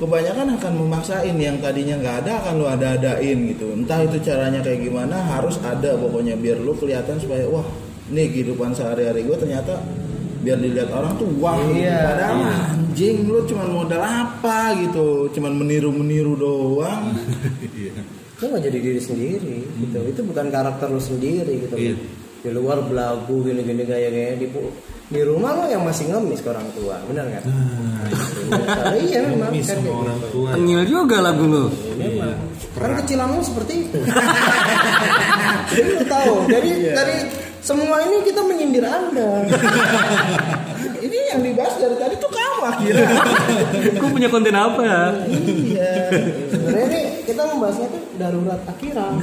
kebanyakan akan memaksain yang tadinya nggak ada akan lu ada-adain gitu entah itu caranya kayak gimana harus ada pokoknya biar lu kelihatan supaya wah nih kehidupan sehari-hari gue ternyata biar dilihat orang tuh wah Iya, padahal iya. anjing lu cuman modal apa gitu cuman meniru-meniru doang *laughs* Iya. lu nggak jadi diri sendiri gitu itu bukan karakter lu sendiri gitu Iya. Di luar belagu gini-gini gaya-gaya di di rumah lo yang masih ngemis ke orang tua benar nggak Nah, iya memang Ngemis kan sama kayak orang gitu. tua. Tengil juga lagu lu. Memang. Kan kecilanmu seperti itu. jadi lu tahu. Jadi dari semua ini kita menyindir Anda. ini yang dibahas dari tadi tuh kamu akhirnya Aku punya konten apa ya? iya Sebenarnya ini kita membahasnya tuh darurat akhirat.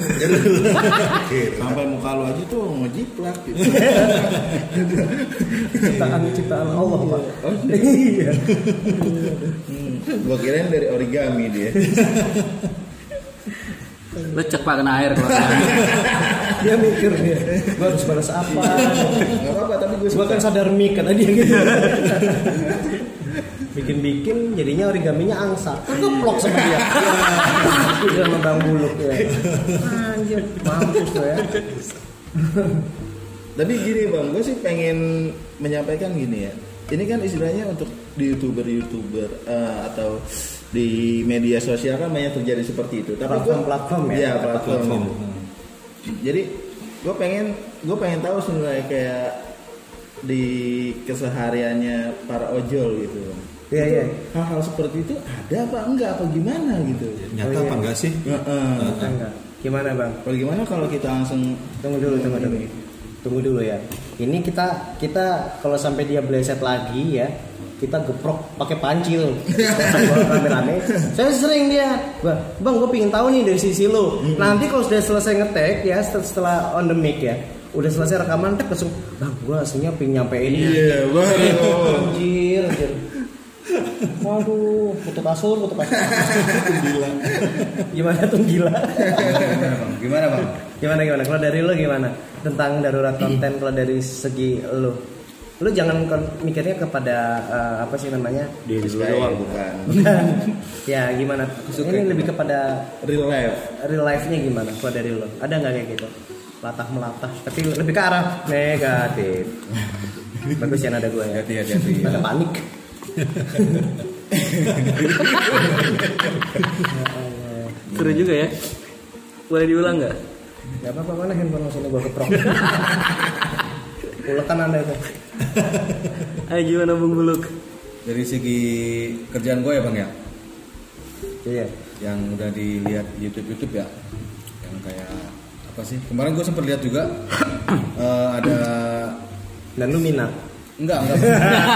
sampai muka lu aja tuh ngejiplak gitu Ciptaan ciptaan Allah, Pak. Iya. Hmm, gua kirain dari origami dia. Lecek pak kena air kalau Dia mikir dia, gua harus balas apa? Gak apa-apa, tapi gue Gua kan sadar mik kata dia gitu. Bikin-bikin jadinya origaminya angsa. Keplok sama dia. Itu sama Bang Buluk ya. Anjir, mampus lo ya. Tapi gini bang, gue sih pengen menyampaikan gini ya. Ini kan istilahnya untuk di youtuber-youtuber eh, atau di media sosial kan banyak terjadi seperti itu. Tapi gua- Platform-platform ya? Iya, platform. Platform. Jadi gue pengen gue pengen tahu sebenarnya kayak di kesehariannya para ojol gitu. Iya iya. Hal-hal seperti itu ada apa enggak apa gimana gitu. Nyata Oh, iya. apa enggak sih? Heeh. Enggak, enggak. Gimana bang? Kalau gimana kalau kita langsung Tunggu dulu, tunggu dulu. Tunggu dulu ya. Ini kita kita kalau sampai dia bleset lagi ya, kita geprok pakai panci tuh. rame-rame. Saya sering dia, bang, bang gue pingin tahu nih dari sisi lo. Nanti kalau sudah selesai ngetek ya, setel- setelah on the mic ya, udah selesai rekaman tek langsung, bang gue aslinya pingin nyampein ini. Iya, baru. Anjir, anjir. Waduh, kutu kasur, kutu kasur. Gila. Gimana tuh gila? Gimana bang? Gimana gimana? Kalau dari lo gimana tentang darurat konten? Kalau dari segi lo, lo jangan mikirnya kepada eh, apa sih namanya? Diri lu doang. bukan. Ya gimana? Ini lebih kepada Real life. real life-nya gimana? Kalau dari lo, ada nggak kayak gitu? Latah melatah, tapi lebih ke arah negatif. *laughs* Bagus ya nada gue ya. Hati hati. Nada panik. *laughs* Seru juga ya. Boleh diulang nggak? Gak apa-apa mana handphone sini gue keprok. Ulekan anda itu. Ayo gimana Bung Buluk? Dari segi kerjaan gue ya bang ya, Iya. yang udah dilihat di YouTube YouTube ya, yang kayak apa sih? Kemarin gue sempat lihat juga *coughs* eh, ada Dan lu minat. Enggak enggak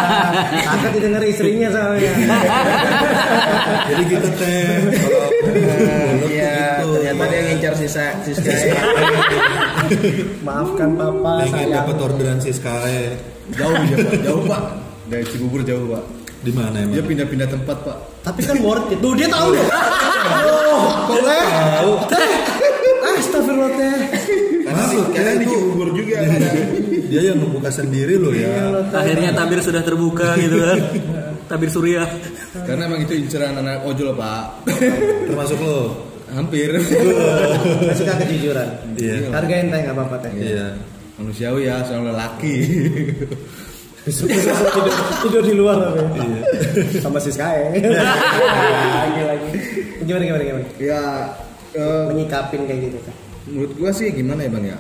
*laughs* Takut didengar istrinya soalnya. *laughs* Jadi gitu teh. Kalau Iya, ternyata dia ngincar sisa Siskae. *laughs* Maafkan papa sayang. dapat orderan si Sky. jauh ya pak, jauh pak dari Cibubur jauh pak. Di mana emang? Dia pindah-pindah tempat pak. Tapi kan worth it. Tuh dia tahu. Oh, kok tahu? Astagfirullah teh. Karena di, karena di Cibubur juga kan. *laughs* Dia yang membuka sendiri loh ya. Akhirnya tabir sudah terbuka gitu kan. Tabir surya. Karena emang itu inceran anak ojol pak. Termasuk lo. Hampir. *laughs* Suka kejujuran. Iya. Hargain teh nggak apa-apa teh. Iya. Manusiawi ya, soal lelaki. tidur, tidur di luar tapi. Sama si Sky. *laughs* lagi lagi. Gimana gimana gimana? ya eh, Menyikapin kayak gitu teh. Menurut gua sih gimana ya bang ya?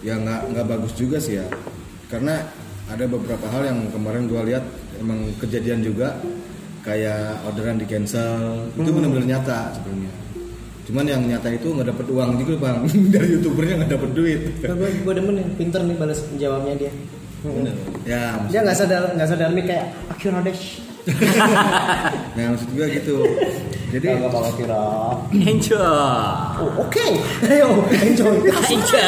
Ya nggak nggak bagus juga sih ya. Karena ada beberapa hal yang kemarin gua lihat emang kejadian juga kayak orderan di cancel. Itu benar-benar nyata sebenarnya. Cuman yang nyata itu nggak dapet uang juga bang. *laughs* Dari youtubernya nggak dapet duit. Gue demen nih, pinter nih balas jawabnya dia. Bener. ya Dia nggak sadar nggak sadar nih kayak Dash. *laughs* nah, maksud gua gitu jadi Nggak bakal kira. Enjoy. Oh, oke. *laughs* Ayo, enjoy. Enjoy.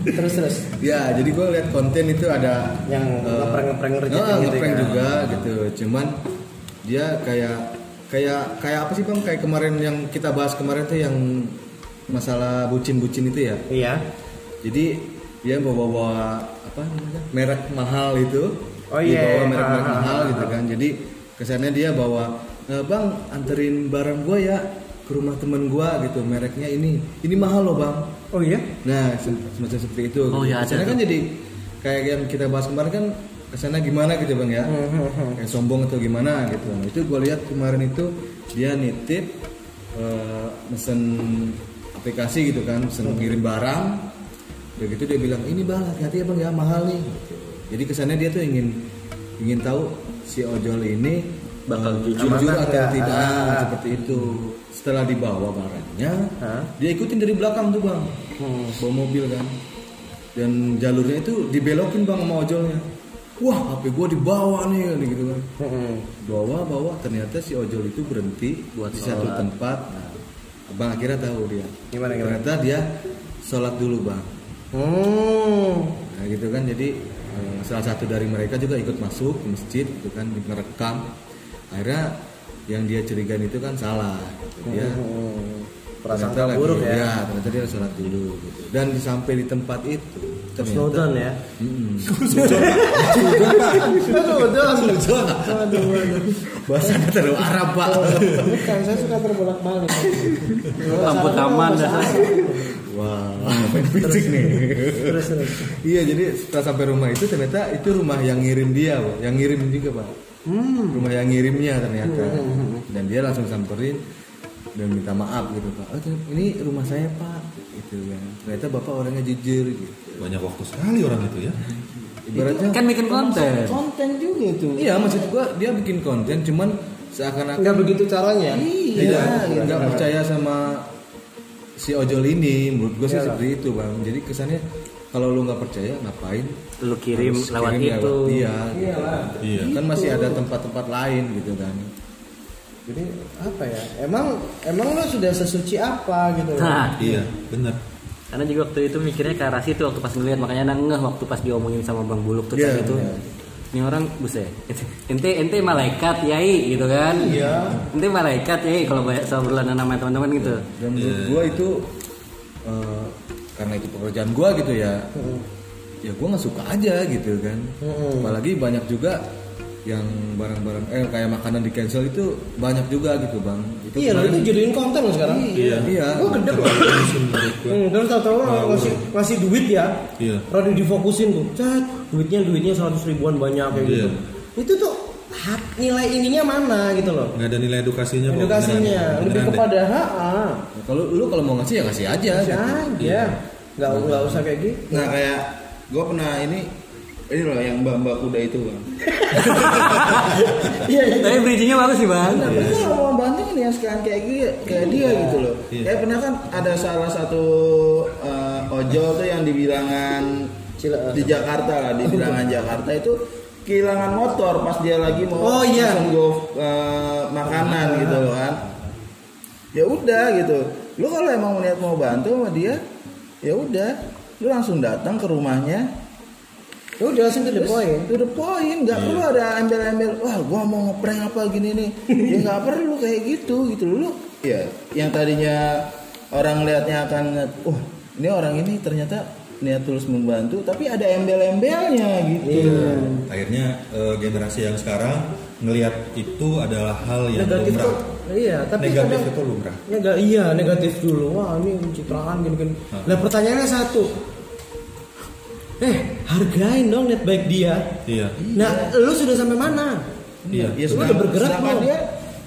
terus terus. ya jadi gua lihat konten itu ada Yang eh, ngeprank-ngeprank ngerjain oh, gitu ngeprank kan. juga gitu cuman dia kayak kayak kayak apa sih bang kayak kemarin yang kita bahas kemarin tuh yang masalah bucin-bucin itu ya Iya. jadi dia bawa-bawa apa namanya merek mahal itu Oh, dia iya. bawa merek-merek Ah, ah, mahal ah, gitu kan jadi kesannya dia bawa "Eh, bang anterin barang gua ya ke rumah temen gua gitu mereknya ini ini mahal loh bang Oh iya. Nah, sem- semacam seperti itu. Oh, gitu. ya, ada Kesannya kan jadi kayak yang kita bahas kemarin kan ke sana gimana gitu bang ya, kayak sombong atau gimana gitu. Nah, itu gue lihat kemarin itu dia nitip eh, mesen aplikasi gitu kan, mesen ngirim barang. Udah gitu dia bilang ini bang hati-hati ya bang ya mahal nih. Jadi kesannya dia tuh ingin ingin tahu si ojol ini Bakal jujur atau tidak. Ah. seperti itu. Setelah dibawa barangnya, Hah? dia ikutin dari belakang tuh bang. Bawa mobil kan. Dan jalurnya itu dibelokin bang sama ojolnya. Wah HP gua dibawa nih gitu kan. Hmm. bawa bawa. Ternyata si ojol itu berhenti buat di satu tempat. Nah, abang akhirnya tahu dia. Gimana, gimana? ternyata dia sholat dulu bang. Hmm. nah gitu kan. Jadi eh, salah satu dari mereka juga ikut masuk ke masjid gitu kan merekam akhirnya yang dia curigain itu kan salah gitu. dia Hmm. ternyata Prasangka lagi- buruk ya. ya ternyata dia sholat dulu gitu. dan sampai di tempat itu Snowden ya. *laughs* Snowden. Aduh, aduh. bahasa terlalu Arab pak Bukan, saya suka terbolak-balik. Lampu taman dah. Wah. Main fisik nih? Terus terus. iya jadi setelah sampai rumah itu ternyata itu rumah yang ngirim dia Pak. yang ngirim juga pak. Rumah yang ngirimnya ternyata. Dan dia langsung samperin dan minta maaf gitu pak. Oh, ini rumah saya pak. Gitu kan. Ternyata bapak orangnya jujur gitu. Banyak waktu sekali orang itu ya. ibaratnya Kan bikin konten. konten juga itu. Iya maksud gua dia bikin konten cuman seakan-akan nggak begitu caranya. Iya nggak percaya sama si ojol ini menurut gue sih seperti itu bang jadi kesannya kalau lu nggak percaya ngapain Lu kirim harus lewat kirim itu. dia gitu. Iya. kan masih ada tempat-tempat lain gitu kan jadi apa ya emang emang lo sudah sesuci apa gitu loh Nah, Iya, benar. karena juga waktu itu mikirnya ke arah situ waktu pas ngeliat makanya nang ngeh waktu pas diomongin sama Bang Buluk tuh Iya, tadi itu. iya. Ini orang buset. Ente ente malaikat yai gitu kan. Iya. Ente malaikat yai kalau banyak sama berlana nama teman-teman gitu. dan menurut gue itu eh, karena itu pekerjaan gue gitu ya ya gue nggak suka aja gitu kan apalagi banyak juga yang barang-barang eh kayak makanan di cancel itu banyak juga gitu bang. Itu iya lo kemarin- itu jadiin konten lo sekarang. Iya. Iya. Gue gede loh. Hmm, terus tahu-tahu lo ngasih ngasih duit ya. Iya. Rada difokusin tuh. Cat duitnya duitnya seratus ribuan banyak kayak Iya. gitu. Itu tuh hak nilai ininya mana gitu loh. Nggak ada nilai edukasinya edukasinya. Beneran. lebih Beneran kepada ha ah Ya, kalau lu kalau mau ngasih ya ngasih aja Bisa gitu. aja. Nggak nggak usah kayak gitu. Nah kayak gue pernah ini ini loh yang mbak mbak kuda itu bang iya *laughs* iya Tapi bridgingnya bagus sih bang. Nah, betul mau bandingin yang sekarang kayak dia, kayak dia gitu loh. Iya. Kayak pernah kan ada salah satu eh, ojol tuh yang di bilangan Cila- di Jakarta lah, di bilangan Jakarta itu kehilangan motor pas dia lagi mau Oh, iya. go eh, makanan gitu loh kan. Ya udah gitu. Lu kalau emang niat mau bantu sama dia, ya udah, lu langsung datang ke rumahnya, Ya udah langsung to the point To the point, nggak perlu ada embel-embel. Wah, gua mau ngeprank apa gini nih. ya nggak *laughs* perlu kayak gitu, gitu lu. Ya, yang tadinya orang lihatnya akan, ngeliat, wah, ini orang ini ternyata niat tulus membantu, tapi ada embel-embelnya gitu. Akhirnya eh, generasi yang sekarang ngelihat itu adalah hal yang negatif lumrah. tuh iya tapi Negatif kadang- itu lumrah. Nega, iya negatif dulu wah ini pencitraan gini gini nah pertanyaannya satu eh hargain dong net baik dia Iya. nah lu sudah sampai mana Iya. Ya Lu sudah udah bergerak sedangkan belum? dia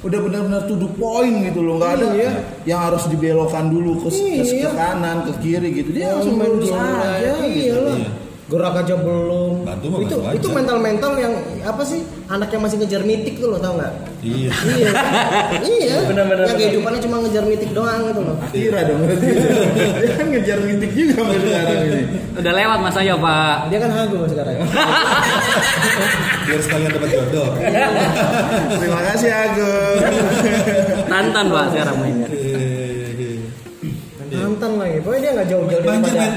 udah benar-benar to the point gitu loh, nggak ada Iya. yang harus dibelokkan dulu ke, ke, ke Iya. kanan, ke kiri gitu. Dia langsung main lurus aja iya gitu. Iya. Gerak aja belum Bantu mah itu bantu itu mental mental yang apa sih anak yang masih ngejar mitik tuh lo tau nggak Iya. *laughs* iya iya Benar-benar. yang kehidupannya cuma ngejar mitik doang gitu loh Akira dong *laughs* dia kan ngejar mintik juga sampai sekarang ini. Udah lewat masanya pak. dia kan hago sekarang *laughs* Biar sekalian dapat jodoh. Terima kasih Agung. Tantan pak sekarang mainnya. Nggak jauh-jauh daripada kan?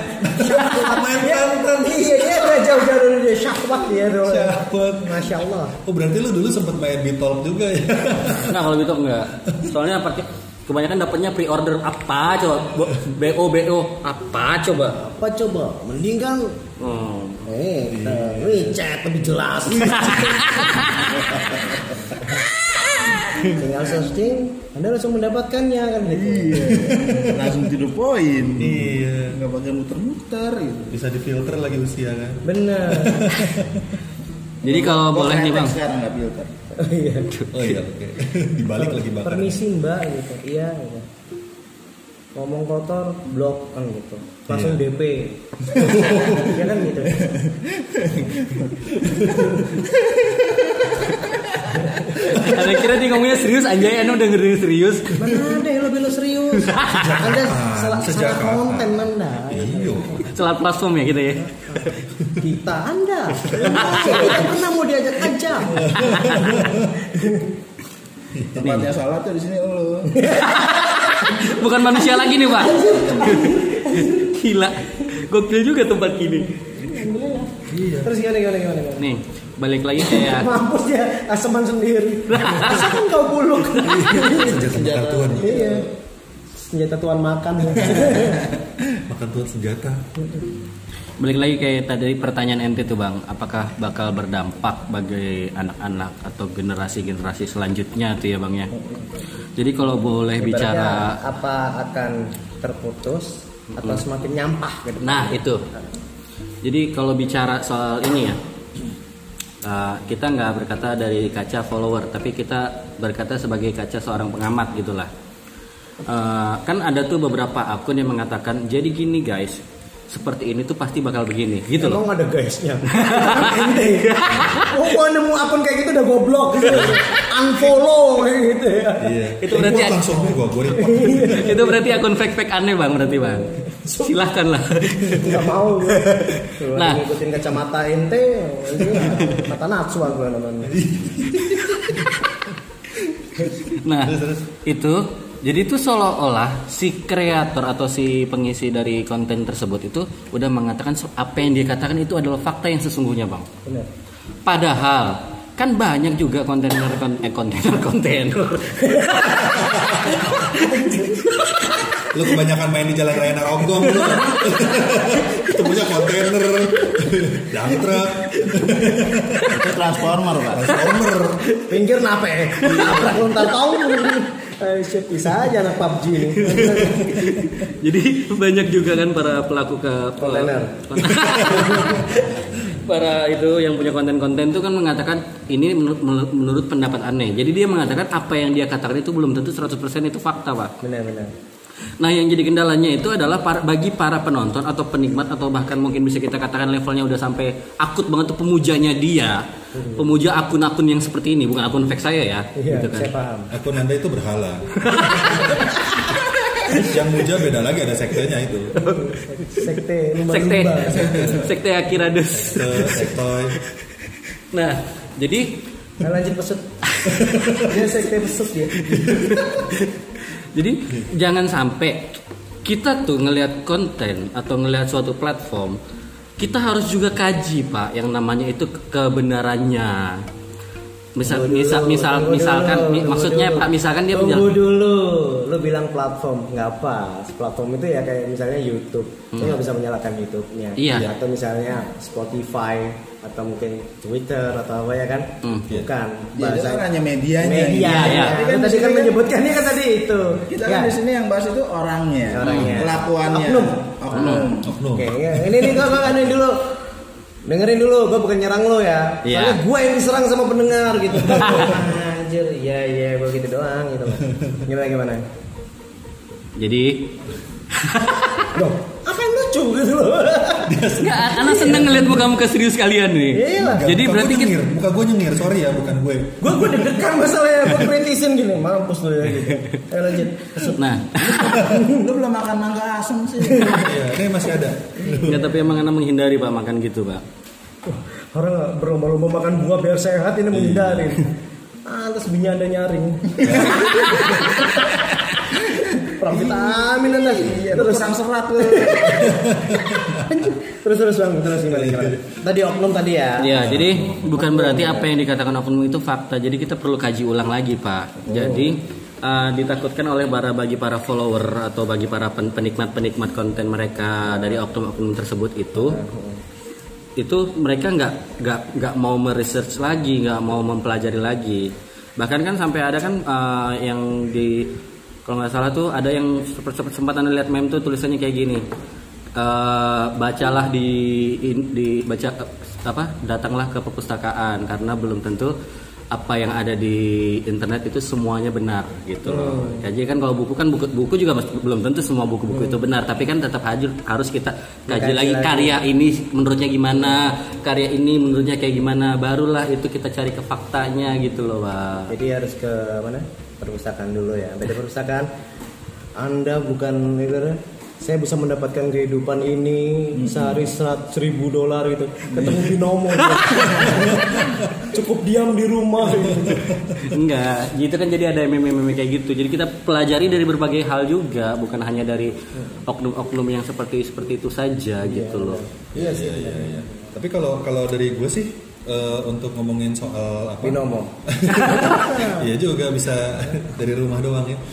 Main Dia- mantan. Iya, dia nggak jauh-jauh dari dia syahwat dia dulu. Syahwat. Masya Allah. Oh berarti lu dulu sempat main Beatles juga ya? Nah kalau gitu enggak. Soalnya apa? Kebanyakan dapatnya pre-order apa coba? Bo- BO apa coba? Apa coba? Mending kan Hmm. eh kita WeChat lebih jelas. *laughs* Tinggal searching, Anda langsung mendapatkannya kan gitu. Iya. Langsung to the point. Iya. Nggak pakai muter-muter gitu. Bisa difilter lagi usia kan? Bener. *laughs* Jadi kalau boleh nih bang. Sekarang nggak filter. Oh iya. Oh iya oke. Dibalik lagi bakar. Permisi Mbak gitu. Iya gitu. Ngomong kotor, blok kan gitu. Langsung Iya. DP. *laughs* ya kan gitu. *laughs* Ada kira dia ngomongnya serius anjay, anu dengerin serius. Mana *laughs* ada yang lebih lo serius? Anda salah, salah konten Anda. Iya. Salah platform ya kita ya. Kita Anda. Kita pernah mau diajak aja. Tempatnya salah tuh di sini lo. *laughs* Bukan manusia lagi nih pak. Gila. Gokil juga tempat gini. Terus gimana gimana gimana? gimana? Nih balik lagi kayak *laughs* Mampus dia aseman sendiri. Masa kan kau buluk. Senjata makan tuan. Iya. Senjata tuan makan. *laughs* Makan tuan senjata. balik lagi kayak tadi pertanyaan ente tuh bang, apakah bakal berdampak bagi anak-anak atau generasi-generasi selanjutnya tuh ya bang ya. Jadi kalau boleh bicara, Ibaratnya apa akan terputus atau semakin nyampah gitu. nah itu. Jadi kalau bicara soal ini ya, Uh, kita nggak berkata dari kaca follower, tapi kita berkata sebagai kaca seorang pengamat gitulah. Uh, kan ada tuh beberapa akun yang mengatakan jadi gini guys, seperti ini tuh pasti bakal begini, gitu loh. Emang ada guysnya. Ente. Oh, gua nemu akun kayak gitu udah goblok gitu. Unfollow kayak gitu ya. Iya. Itu berarti- langsung gua gua report. *laughs* Itu berarti akun fake-fake aneh bang, berarti bang. Silahkan lah. Enggak mau gue. Nah. *laughs* Nah, ngikutin kacamata ente, mata Natsua gue namanya. Nah, itu jadi itu seolah-olah si kreator atau si pengisi dari konten tersebut itu udah mengatakan apa yang dia katakan itu adalah fakta yang sesungguhnya, Bang. Benar. Padahal kan banyak juga kontainer kon eh kontainer *laughs* kontainer. Lu kebanyakan main di jalan raya Naronggong lu. Ketemunya kontainer, dump truck, Itu transformer pak. transformer. Pinggir nape? Nabrak lontar tahu. Eh, shit, bisa aja anak PUBG ini. *laughs* Jadi banyak juga kan para pelaku ke Kontainer. *laughs* para itu yang punya konten-konten itu kan mengatakan ini menurut, menurut pendapat aneh. Jadi dia mengatakan apa yang dia katakan itu belum tentu 100% itu fakta, Pak. Benar, benar. Nah, yang jadi kendalanya itu adalah para- bagi para penonton atau penikmat atau bahkan mungkin bisa kita katakan levelnya udah sampai akut banget tuh pemujanya dia. Pemuja akun-akun yang seperti ini, bukan akun fake saya ya, Iya, gitu kan. saya paham. Akun Anda itu berhala. *laughs* yang muja beda lagi ada sektenya itu. Sekte Sekte lumba-lumba. Sekte Akirades. Sekte, sektoy. Nah, jadi Nah, lanjut pesut. Dia sekte pesut ya. Jadi jangan sampai kita tuh ngelihat konten atau ngelihat suatu platform, kita harus juga kaji pak yang namanya itu ke- kebenarannya. Misal, Tunggu misal, dulu, misal, tunggu misalkan, dulu, mi- maksudnya dulu. pak, misalkan dia Tunggu dulu, lu bilang platform nggak pas. Platform itu ya kayak misalnya YouTube, lu nggak bisa menyalakan YouTube-nya. Iya. Atau misalnya Spotify atau mungkin Twitter atau apa ya kan? Hmm. Bukan. Ya, itu kan hanya medianya. Media. Iya, iya. Tadi Kan kan, tadi di kan kan- menyebutkannya kan tadi itu. Kita Ya. kan di sini yang bahas itu orangnya, Orangnya. kelakuannya, Oknum. oknum. Oknum. Oke, ya. ini nih gua, ini dulu. Dengerin dulu, gue bukan nyerang lo ya. Soalnya gue yang diserang sama pendengar gitu. *laughs* Anjir, iya iya gue gitu doang gitu. Gimana gimana? jadi *laughs* Loh, apa yang lucu gitu loh? *laughs* nggak, anak seneng ngeliat muka-muka serius kalian nih. Iya. Jadi muka berarti gue kita, nyengir, muka gue nyengir, sorry ya bukan gue. Gue gue deg-degan masalahnya, gue kritisin gini, mampus lu ya gitu. Ayo lanjut. nah, *laughs* Lu belum makan mangga asem sih. Iya, ini masih ada. ya tapi emang anak menghindari pak makan gitu pak. Orang berlomba-lomba makan buah biar sehat ini menghindari. Atas binya anda nyaring. Kurang vitamin anda. Iya, lu terus kurang serat *laughs* terus terus bang terus gimana gimana. Tadi oknum tadi ya. Ya, jadi bukan berarti apa yang dikatakan oknum itu fakta. Jadi kita perlu kaji ulang lagi, Pak. Jadi uh, ditakutkan oleh para bagi para follower atau bagi para pen- penikmat-penikmat konten mereka dari oknum-oknum tersebut itu itu mereka nggak nggak nggak mau meresearch lagi, nggak mau mempelajari lagi. Bahkan kan sampai ada kan uh, yang di kalau nggak salah tuh ada yang sempat sempat anda lihat meme tuh tulisannya kayak gini. Eh, bacalah di, in- di baca eh, apa datanglah ke perpustakaan karena belum tentu apa yang ada di internet itu semuanya benar gitu loh. Jadi kan kalau buku kan buku, buku juga mas- belum tentu semua buku-buku itu benar, tapi kan tetap harus harus kita kaji lagi lagi. karya ini menurutnya gimana, karya ini menurutnya kayak gimana, barulah itu kita cari ke faktanya gitu loh, Pak. Jadi harus ke mana? Perpustakaan dulu ya. Beda perpustakaan. Anda bukan ibaratnya, saya bisa mendapatkan kehidupan ini sehari serat seribu dolar gitu ketemu binomo *laughs* cukup diam di rumah gitu. Enggak, gitu kan jadi ada meme-meme kayak gitu. Jadi kita pelajari dari berbagai hal juga, bukan hanya dari oknum-oknum yang seperti seperti itu saja gitu loh. iya sih Iya, iya. Tapi kalau kalau dari gue sih eh, untuk ngomongin soal apa? binomo *laughs* Iya juga bisa dari rumah doang ya. *laughs*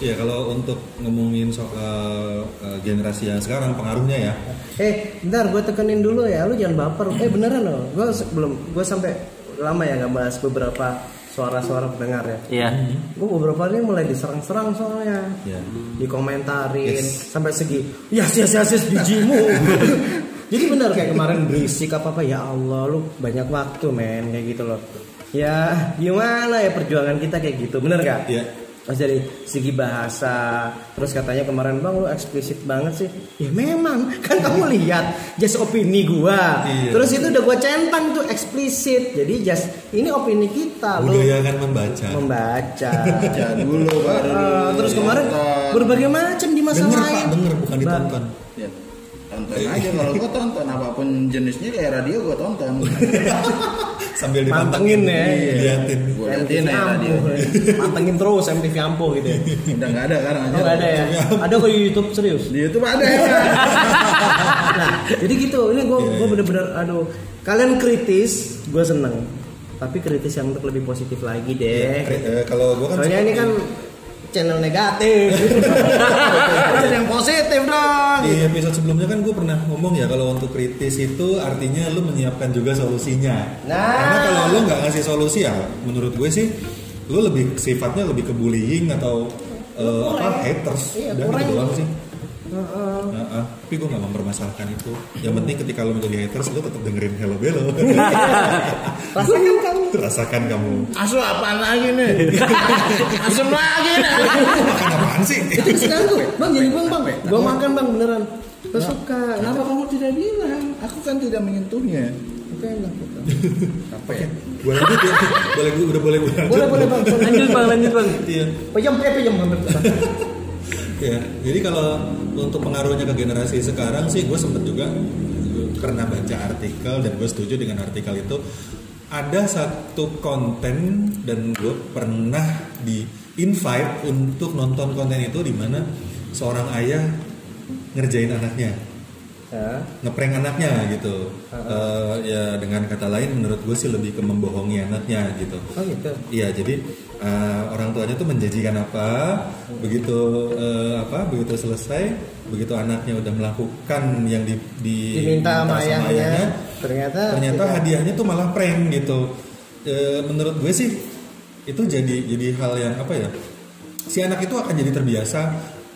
Iya kalau untuk ngomongin soal eh, generasi yang sekarang pengaruhnya ya. eh bentar gue tekenin dulu ya lu jangan baper eh beneran loh gue belum gue sampai lama ya nggak bahas beberapa suara-suara pendengar ya Iya. gue beberapa kali mulai diserang-serang soalnya Ya. dikomentarin Yes. sampai segi yes yes yes yes bijimu *laughs* Jadi benar kayak kemarin berisik apa apa ya Allah lu banyak waktu men kayak gitu loh. Ya gimana ya perjuangan kita kayak gitu bener gak? Iya. Terus dari segi bahasa, terus katanya kemarin bang lu eksplisit banget sih. Ya memang *laughs* kan kamu lihat just opini gua. Iya. Terus itu udah gua centang tuh eksplisit. Jadi just ini opini kita lu Budayakan membaca. membaca. *laughs* Baca dulu baru terus kemarin berbagai macam di masa Denger lain. pak, denger bukan Ba- ditonton. Ya, tonton aja kalau gua tonton apa pun jenisnya kayak radio gua tonton. *laughs* Sambil dipantengin. Ya. Liatin. Gua liatin ya radio. Mantengin terus MTV Ampuh gitu ya. Udah nggak ada sekarang aja. Oh, nggak ada ya? Ada kok di YouTube serius. Di YouTube ada ya. *laughs* Nah, jadi gitu. Ini gue gue bener-bener aduh. Kalian kritis, gue seneng. Tapi kritis yang untuk lebih positif lagi deh. Eh, kalau gua kan Soalnya ini kan channel negatif. *laughs* Channel yang positif dong. di episode sebelumnya kan gue pernah ngomong ya kalau untuk kritis itu artinya lu menyiapkan juga solusinya. Nah. Karena kalau lu nggak ngasih solusi ya, menurut gue sih lu lebih sifatnya lebih ke bullying atau eh, apa haters. Iya, Udah kurang. gitu doang sih. Heeh. Nah, ah. tapi gue nggak mempermasalahkan itu. Yang penting ketika lu menjadi haters, lu tetap dengerin Hello Bello. *laughs* Rasakan kamu. Rasakan kamu. Asu apaan lagi nih? *laughs* Asem lagi nih. Makan apaan sih? Itu kesukaan gue. Bang jadi bang bang. Gue makan bang beneran. Gue suka. Kenapa kamu tidak bilang? Aku kan tidak menyentuhnya. Oke lah. Apa ya? boleh lanjut ya? Boleh gue udah boleh gue lanjut. Boleh boleh bang. *laughs* Lanjut bang, lanjut bang. Iya. Pejam eh pejam bang. Ya, jadi kalau untuk pengaruhnya ke generasi sekarang sih gue sempet juga pernah baca artikel dan gue setuju dengan artikel itu. Ada satu konten dan gue pernah di invite untuk nonton konten itu di mana seorang ayah ngerjain anaknya. Ya. ngeprank anaknya gitu. Eh, ya dengan kata lain menurut gue sih lebih ke membohongi anaknya gitu. Oh gitu. Iya, jadi eh, orang tuanya tuh menjanjikan apa, begitu eh, apa, begitu selesai, begitu anaknya udah melakukan yang di, di- Diminta sama diminta ayahnya. Ternyata. ternyata tidak. hadiahnya tuh malah prank gitu. Eh, menurut gue sih itu jadi jadi hal yang apa ya? Si anak itu akan jadi terbiasa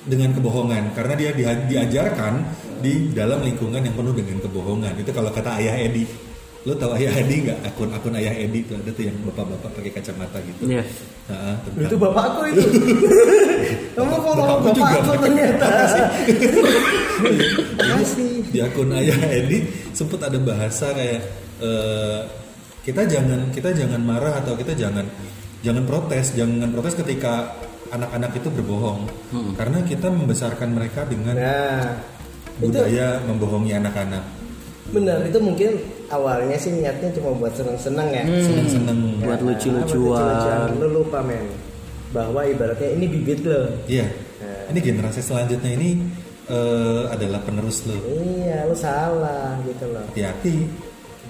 dengan kebohongan karena dia dia- diajarkan di dalam lingkungan yang penuh dengan kebohongan. Itu kalau kata ayah Edi. Lo tahu ayah Edi nggak akun-akun ayah Edi itu ada tuh yang bapak-bapak pakai kacamata gitu. Iya. Nah, tentang- Itu bapakku itu. *laughs* Kamu kok ngomong Bapakku juga bapakku pakai ternyata. *laughs* Makasih. *laughs* di akun ayah Edi sempet ada bahasa kayak eh, kita jangan kita jangan marah atau kita jangan jangan protes jangan protes ketika anak-anak itu berbohong karena kita membesarkan mereka dengan Nah, itu budaya membohongi anak-anak benar itu mungkin awalnya sih niatnya cuma buat seneng-seneng ya. seneng-seneng Buat Nah, lucu-lucuan. Lu lupa men bahwa ibaratnya ini bibit lo. iya ini generasi selanjutnya ini eh, adalah penerus lo Iya, lu salah gitu loh. hati-hati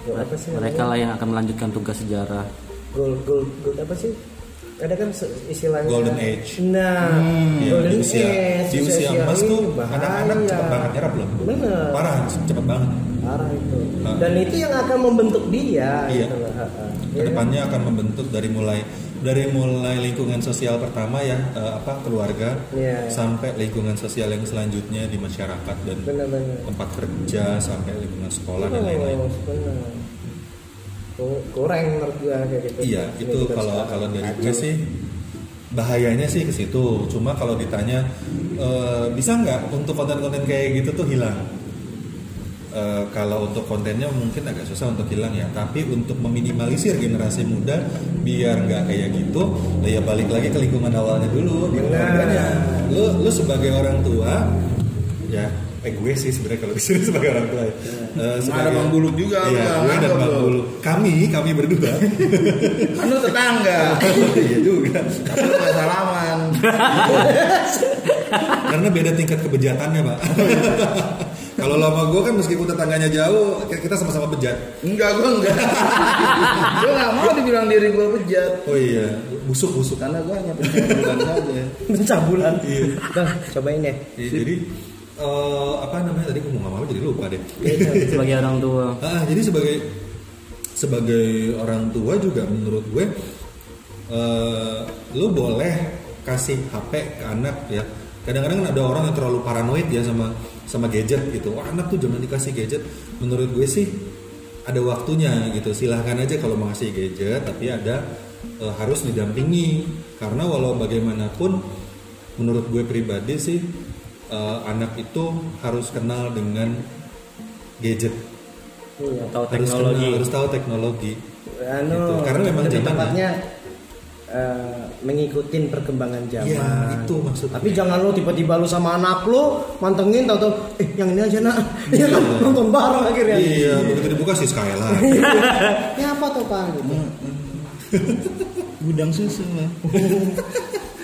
Gol apa sih? Mereka lah yang akan melanjutkan tugas sejarah. Gol gol gol apa sih? Ada kan istilahnya Golden age. Nah, Iya, golden di usia age, di usia emas tuh anak-anak cepet banget nyerap loh Bener. parah cepet banget Parah itu. Nah. Dan itu yang akan membentuk dia. Iya. Gitu ha. Iya kan? ke depannya akan membentuk dari mulai dari mulai lingkungan sosial pertama ya eh, apa keluarga Iya. sampai lingkungan sosial yang selanjutnya di masyarakat dan Bener-bener. tempat kerja sampai lingkungan sekolah dan lain-lain. Kurang menurut gua kayak gitu. Iya Ini itu kalau kalau dari gue sih bahayanya sih ke situ. Cuma kalau ditanya eh, bisa nggak untuk konten-konten kayak gitu tuh hilang? Eh, kalau untuk kontennya mungkin agak susah untuk hilang ya. Tapi untuk meminimalisir generasi muda biar nggak kayak gitu, ya balik lagi ke lingkungan awalnya dulu di Benar. keluarganya. Lu lu sebagai orang tua ya eh gue sih sebenarnya kalau disuruh *laughs* sebagai orang tua ya. Eh, Ada Bang Buluk juga, Iya, Bang. gue dan Nangkep Bang lu. Buluk. Kami, kami berdua. *laughs* Kan lu tetangga. iya juga. Tapi nggak salaman. *laughs* Karena beda tingkat kebejatannya, Pak. *laughs* Kalau lama gue kan meskipun tetangganya jauh, kita sama-sama bejat. Enggak, gua enggak. gua nggak mau dibilang diri gua bejat. Oh iya, busuk-busuk. Karena gua hanya pencabulan saja. pencabulan. Iya. Bang, cobain deh. Iya, Jadi eh, apa namanya tadi ngomong apa jadi lupa deh. Sebagai *laughs* orang tua. Ah, jadi sebagai sebagai orang tua juga menurut gue eh lu boleh kasih HP ke anak ya. Kadang-kadang ada orang yang terlalu paranoid ya sama sama gadget gitu. Wah anak tuh jangan dikasih gadget. Menurut gue sih ada waktunya gitu. Silahkan aja kalau mau ngasih gadget tapi ada eh, harus didampingi. Karena walau bagaimanapun menurut gue pribadi sih eh, anak itu harus kenal dengan gadget Atau harus teknologi. kenal, harus tahu teknologi anu Gitu, karena memang zamannya. tepatnya eh, mengikutin perkembangan zaman. Iya, itu maksudnya. Tapi jangan lo tiba-tiba lu sama anak lu mantengin tau eh yang ini aja nak. Iya kan nonton bareng akhirnya. iya begitu dibuka sih Skylar *laughs* ya apa tuh pak gitu. gudang susu lah *laughs*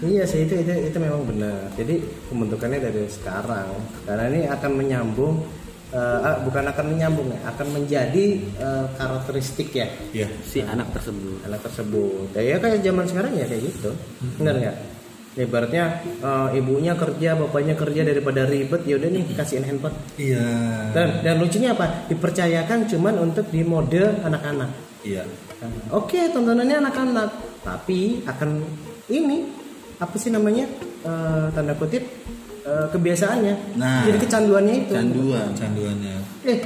Iya sih itu itu itu memang benar. Jadi pembentukannya dari sekarang karena ini akan menyambung eh, ah, bukan akan menyambung ya, akan menjadi eh, karakteristik ya Iya Si anak tersebut. anak tersebut. Ya, ya kayak zaman sekarang ya kayak gitu. Benar nggak? Ibaratnya eh, ibunya kerja, bapaknya kerja daripada ribet, ya udah nih kasihin handphone. iya Dan, dan lucunya apa? Dipercayakan cuman untuk di mode anak-anak. iya Nah, Oke, tontonannya anak-anak, tapi akan ini apa sih namanya Eh, tanda kutip eh, kebiasaannya. Nah, Jadi kecanduannya itu. canduan canduannya Eh,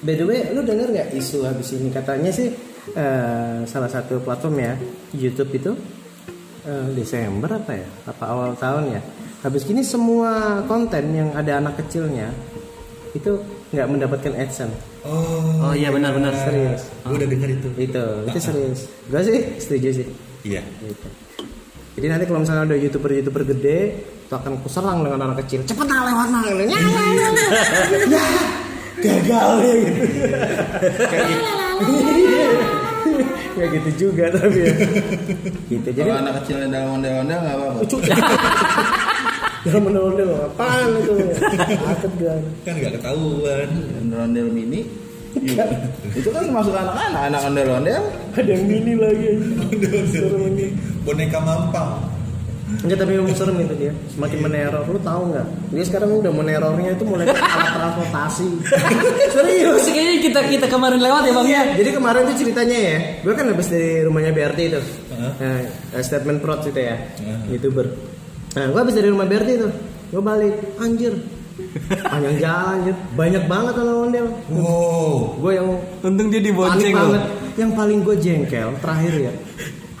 by the way, lu denger nggak isu habis ini katanya sih eh, salah satu platform ya YouTube itu eh, Desember apa ya? Apa awal tahun ya? Habis ini semua konten yang ada anak kecilnya itu nggak mendapatkan AdSense. oh Oh iya benar-benar. Serius. gue udah denger itu Itu, itu *laughs* serius. Gue sih setuju sih. iya Gitu. Jadi nanti kalau misalnya ada youtuber-youtuber gede, itu akan kuserang dengan anak kecil. Cepet *laughs* nah lewat nah, ya, ya, gagal ya gitu. Kayak gitu. Kayak gitu juga tapi ya. Gitu. Jadi kalau anak kecilnya dalam ondel-ondel nggak apa-apa. Jangan menondel apaan itu? Takut gue. kan nggak ketahuan ondel-ondel mini. Itu kan masuk anak-anak anak ondel-ondel. Ada yang mini lagi. Serem ini. boneka mampang. Enggak tapi memang serem itu dia. Semakin meneror. Lu tahu nggak? Dia sekarang udah menerornya itu mulai ke alat transportasi. *laughs* Serius? Kayaknya kita kita kemarin lewat ya bang ya. Jadi kemarin tuh ceritanya ya Gue kan habis dari rumahnya BRT itu. Nah, eh, Statement prod itu ya Youtuber. Nah gue habis dari rumah BRT itu Gue balik Anjir Panjang jalan anjir Banyak banget orang ondel wow. Gue yang Untung dia dibonceng banget. Yang paling gue jengkel Terakhir ya.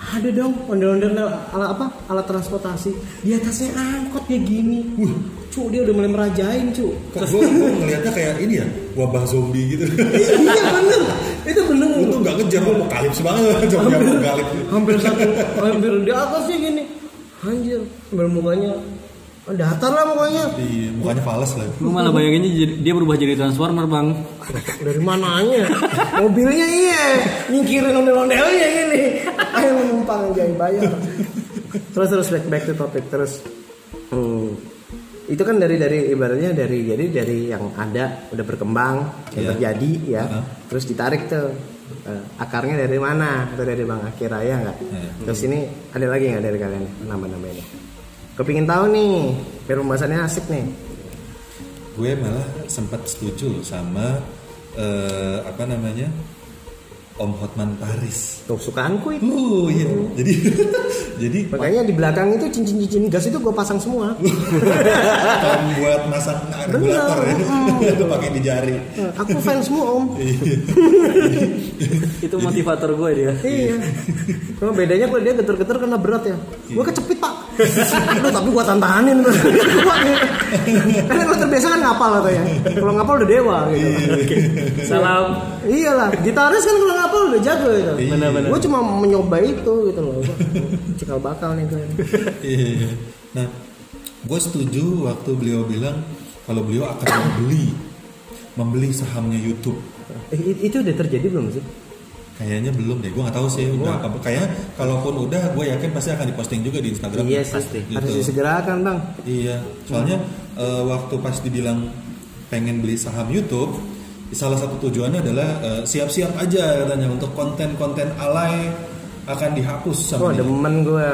Ada dong ondel-ondel alat apa? Alat transportasi. Di atasnya angkot kayak gini. Wih, cu dia udah mulai merajain cu kok gue ngeliatnya kayak ini ya wabah zombie gitu. Iya bener. Itu bener. Tuh nggak ngejar apokalips banget apokalips hampir satu hampir di atasnya gini. Anjir sambil mukanya datar lah pokoknya. Iya mukanya fals lah. Gue malah bayanginnya dia berubah jadi transformer bang. dari mananya? Mobilnya iya. Nyingkirin ondel-ondelnya ini. Ayo numpang aja bayar. Terus terus back back to topic terus. Hmm, itu kan dari dari ibaratnya dari jadi dari yang ada udah berkembang yang Iya. terjadi ya. Uh-huh. terus ditarik tuh. Eh, akarnya dari mana? Atau dari bang Akhir Raya nggak? Iya. terus ini ada lagi nggak dari kalian? Nama-nama ini kepingin tahu nih biar pembahasannya asik nih. Gue malah sempat setuju sama eh, apa namanya Om Hotman Paris tuh sukaanku itu uh iya jadi *laughs* jadi Makanya di belakang itu cincin-cincin gas itu gue pasang semua. *laughs* Tom buat masak regulator ya itu pakai di jari Aku fans semua om. *laughs* Itu motivator gue dia. iya. Cuma bedanya kalau dia geter-geter karena berat ya. Gue kecepit pak. Aduh tapi gue tantanin. Ya. Karena kalau terbiasa kan ngapal atau ya. Kalau ngapal udah dewa gitu. Salam. Iyalah, gitaris kan kalau ngapal udah jago gitu. Benar-benar. Gue cuma mencoba itu gitu loh. Cikal bakal nih gue. Iya. Nah, gue setuju waktu beliau bilang kalau beliau akan membeli membeli sahamnya YouTube. Eh, itu udah terjadi belum sih? Kayaknya belum deh, gue nggak tahu sih. Udah apa? Kayaknya kalaupun udah, gue yakin pasti akan diposting juga di Instagram. Iya pasti. Gitu. Harus disegerakan bang. Iya, soalnya eh, waktu pas dibilang pengen beli saham YouTube, salah satu tujuannya adalah eh, siap-siap aja katanya untuk konten-konten alay akan dihapus Oh sama dia. demen gue.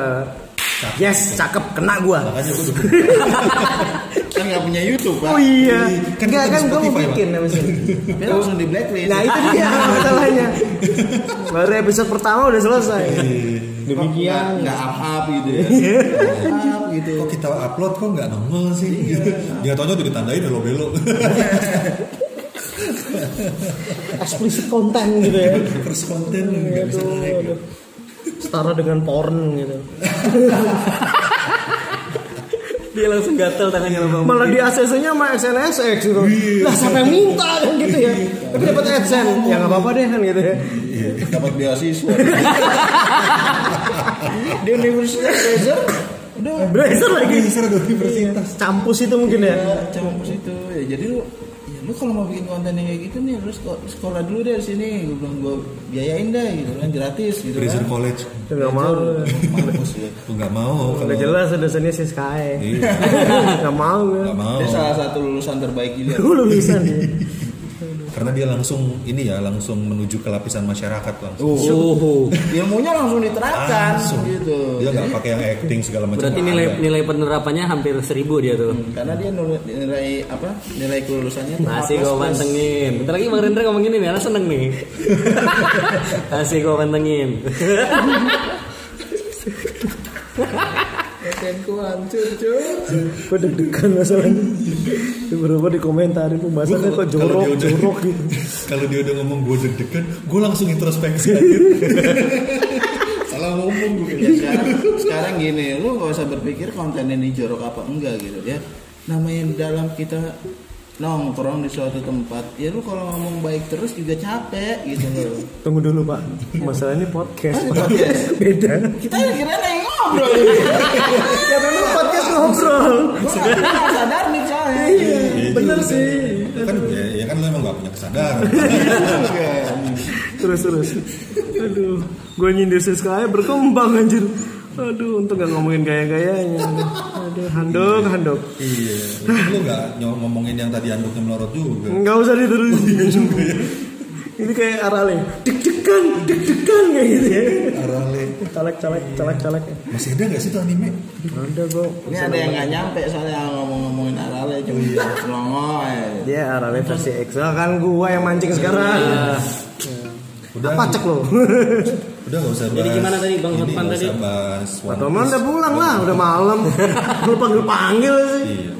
Yes, cakep, kena gue. Makanya gue *laughs* kan nggak punya YouTube Oh pak iya. Kan Enggak kita kan gue mau bikin habis ini. dia langsung di blacklist Nah itu dia masalahnya. Baru episode pertama udah selesai. Demikian. nggak up up gitu ya up gitu Kok kita upload kok nggak nongol sih? Gitu. Dia taunya udah ditandain belo-belo. *laughs* *laughs* Explicit konten gitu ya. Terus konten nggak bisa Aduh, naik. aduh. Setara dengan porn gitu. *laughs* Dia langsung gatel tangannya sama Malah di ACC-nya sama SNSX gitu. Lah siapa yang minta kan gitu ya. Tapi dapat AdSense. Ya nggak apa-apa deh kan gitu ya. dapat beasiswa *laughs* di universitas Fraser udah Blazer lagi. Bisa ada universitas. Campus itu mungkin ya. ya campus itu ya jadi lu ya lu kalau mau bikin konten yang kayak gitu nih lu seko- sekolah dulu deh di sini gue bilang gue biayain deh gitu kan gratis gitu Fraser kan College. Itu nggak mau. mampus ya nggak mau Udah jelas udah sini si Sky. Iya. *laughs* Nggak mau gue. nggak mau. dia salah satu lulusan terbaik dia Lu bisa nih. Karena dia langsung ini ya langsung menuju ke lapisan masyarakat langsung. Oh, ilmunya langsung diterapkan Langsung. gitu Dia nggak pakai yang acting segala macam. berarti nilai ada. nilai penerapannya hampir seribu dia tuh. karena dia nilai apa nilai kelulusannya Masih A++. gue pantengin. Bentar lagi Bang Rendra ngomong gini nih, anak seneng nih. *laughs* Masih gue pantengin. *laughs* Kontenku hancur cuy Gue deg-degan masalahnya. Beberapa dikomentarin pembahasannya kok jorok, Kalau dia udah- jorok gitu. *laughs* Kalau dia udah ngomong gue deg-degan, gue langsung introspeksi aja. *laughs* Salah ngomong gue. ya sekarang sekarang gini lu gak usah berpikir konten ini jorok apa enggak gitu ya namanya dalam kita nongkrong di suatu tempat ya lu kalau ngomong baik terus juga capek gitu loh Tunggu dulu pak, masalah ini podcast. Pak. podcast. *laughs* Beda. kita kira lagi ngobrol Ya memang podcast ngobrol. gua sadar nih soalnya Iya, bener sih. Kan ya, ya kan lo emang gak punya kesadaran. *laughs* Terus terus. Aduh, gue nyindir si Sky berkembang anjir. Aduh, untung gak ngomongin gaya-gayanya. Aduh, handuk, handuk. iya. Lo gak ngomongin yang tadi anduknya melorot juga. Enggak usah diterusin. Ini kayak arale, deg-degan, deg-degan kayak gitu ya. Arale. Caleg, caleg, caleg, caleg. Masih ada gak sih tuh anime? Ada bro. ini ada yang nggak nyampe soalnya ngomong-ngomongin arale cuma selongo ya. Dia arale versi Excel kan gua yang mancing sekarang. Udah. Apa cek lo? *laughs* Udah gak usah bahas. Jadi gimana tadi, Bang Hotman nggak tadi? usah bahas One Pak Toman udah pulang lah, udah malam. *laughs* Lu panggil panggil sih. Iya.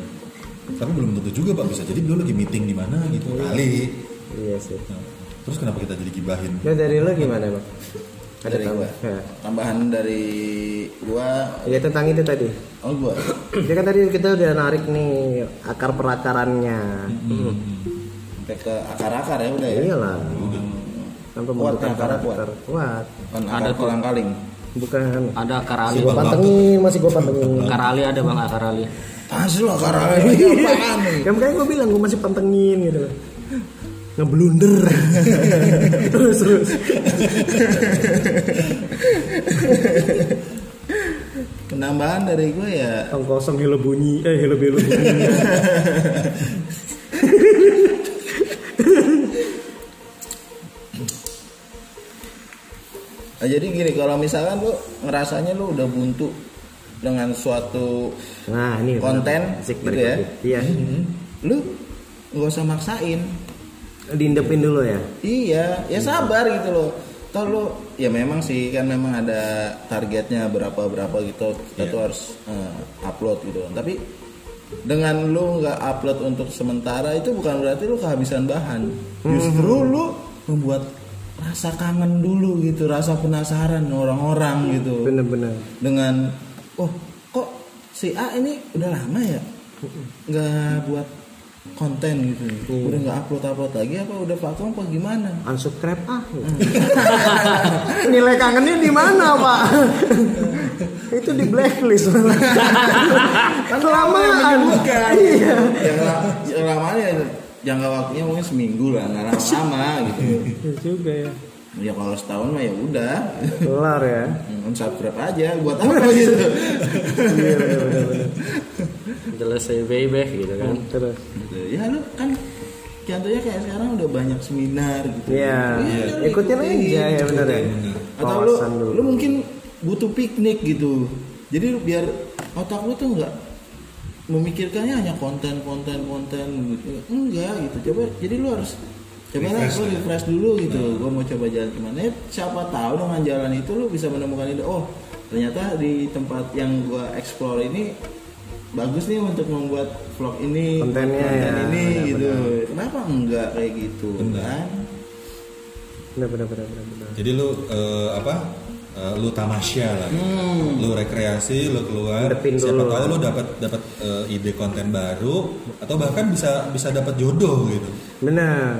Tapi belum tentu juga pak bisa jadi beliau lagi meeting di mana gitu kali. Iya sih. Nah, terus kenapa kita jadi gibahin? Ya dari lo gimana bang? *laughs* Ada Dari tambah? gua. Tambahan dari gua Ya tentang itu tadi. oh gua *clears throat* Ya kan tadi kita udah narik nih akar perakarannya. sampai ke akar-akar ya udah ya Iyalah. Kan Akar kuat. karakter. Kuat. kan Ada kolang kaling Bukan. Ada akar Masih ali. gua pantengin, masih gua pantengin. Akar ali ada bang akar ali. Asli lo akar lagi *laughs* apaan nih Ya makanya gue bilang gue masih pantengin gitu loh. Ngeblunder. *laughs* terus terus. penambahan dari gue ya Tong kosong hilo bunyi, eh hilo belo bunyi. *laughs* Nah, jadi gini kalau misalkan lu ngerasanya lu udah buntu dengan suatu Nah ini Konten, Asik, gitu ya. Iya. lu nggak usah maksain. Diindepin dulu ya. iya ya sabar gitu loh. Toh lu ya memang sih kan memang ada targetnya berapa berapa gitu. Kita Iya. tuh harus eh, upload gitu. Tapi dengan lu nggak upload untuk sementara itu bukan berarti lu kehabisan bahan. Justru lu membuat rasa kangen dulu gitu rasa penasaran orang-orang gitu. Bener-bener. dengan oh kok si A ini udah lama ya? Nggak buat konten gitu. Udah nggak upload upload lagi apa udah vakum apa gimana? Unsubscribe ah. *laughs* Nilai kangennya di mana pak? *laughs* itu di blacklist. *laughs* Kan lama. Bukan Iya. yang, yang lama ya jangka waktunya mungkin seminggu lah nggak lama-lama gitu *laughs* Iya juga ya. ya kalau setahun mah ya udah Kelar ya. Hmm, subscribe aja buat *laughs* apa gitu Iya. Jelas saya baby gitu kan. Terus. Gitu. ya lu kan contohnya kayak sekarang udah banyak seminar gitu Iya. Iya, lu Ikutin aja ya bener ya. atau lu dulu. lu mungkin butuh piknik gitu jadi biar otak lu tuh nggak memikirkannya hanya konten konten konten gitu enggak gitu coba jadi lu harus coba lah ya. refresh dulu gitu gua mau coba jalan ke mana ya, siapa tahu dengan jalan itu lu bisa menemukan ide oh ternyata di tempat yang gua explore ini bagus nih untuk membuat vlog ini Kontennya konten ya, ini benar-benar. gitu kenapa enggak kayak gitu kan benar benar benar benar, benar. Jadi lu eh, apa? Eh, lu tamasya lah. Lu rekreasi, lu keluar. Hadepin Siapa dulu tahu lu dapat dapat eh, ide konten baru atau bahkan bisa bisa dapat jodoh gitu. benar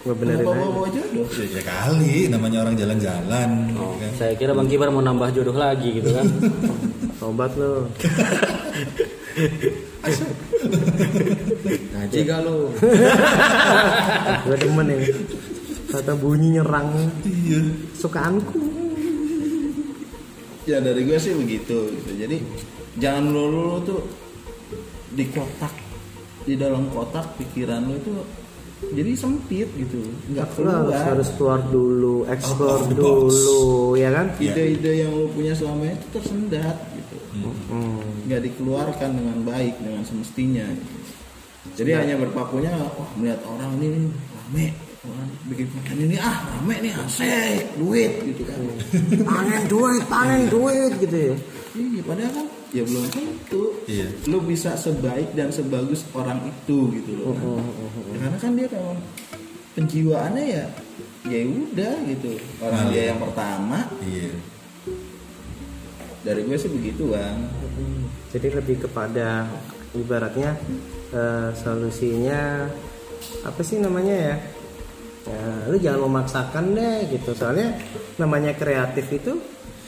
gue benerin bawa aja bawa jodoh Ya, ya kali namanya orang jalan-jalan Oh, kan. saya kira Bang Kibar mau nambah jodoh lagi gitu kan. *laughs* tobat lo Ngaji gak lo? gue demen ini kata bunyi nyerang. Sukaanku. Ya dari gue sih begitu gitu. Jadi jangan lulu tuh di kotak di dalam kotak pikiran lu itu jadi sempit gitu. Nggak Lo harus keluar. harus keluar dulu explore dulu ya kan? Ide-ide yang lu punya selama itu tersendat gitu. Hmm. nggak dikeluarkan dengan baik dengan semestinya gitu. jadi hanya berpakunya wah melihat orang ini rame bikin konten ini ah rame nih asik duit gitu kan. Panen duit panen duit gitu ya. Iya padahal kan ya belum tentu. Iya. lu bisa sebaik dan sebagus orang itu gitu loh Ya, karena kan dia kalau penjiwaannya ya ya udah gitu. Orang Nah. dia yang pertama. Iya. dari gue sih begitu bang jadi lebih kepada ibaratnya eh, solusinya apa sih namanya ya ya lu jangan memaksakan deh gitu. Soalnya namanya kreatif itu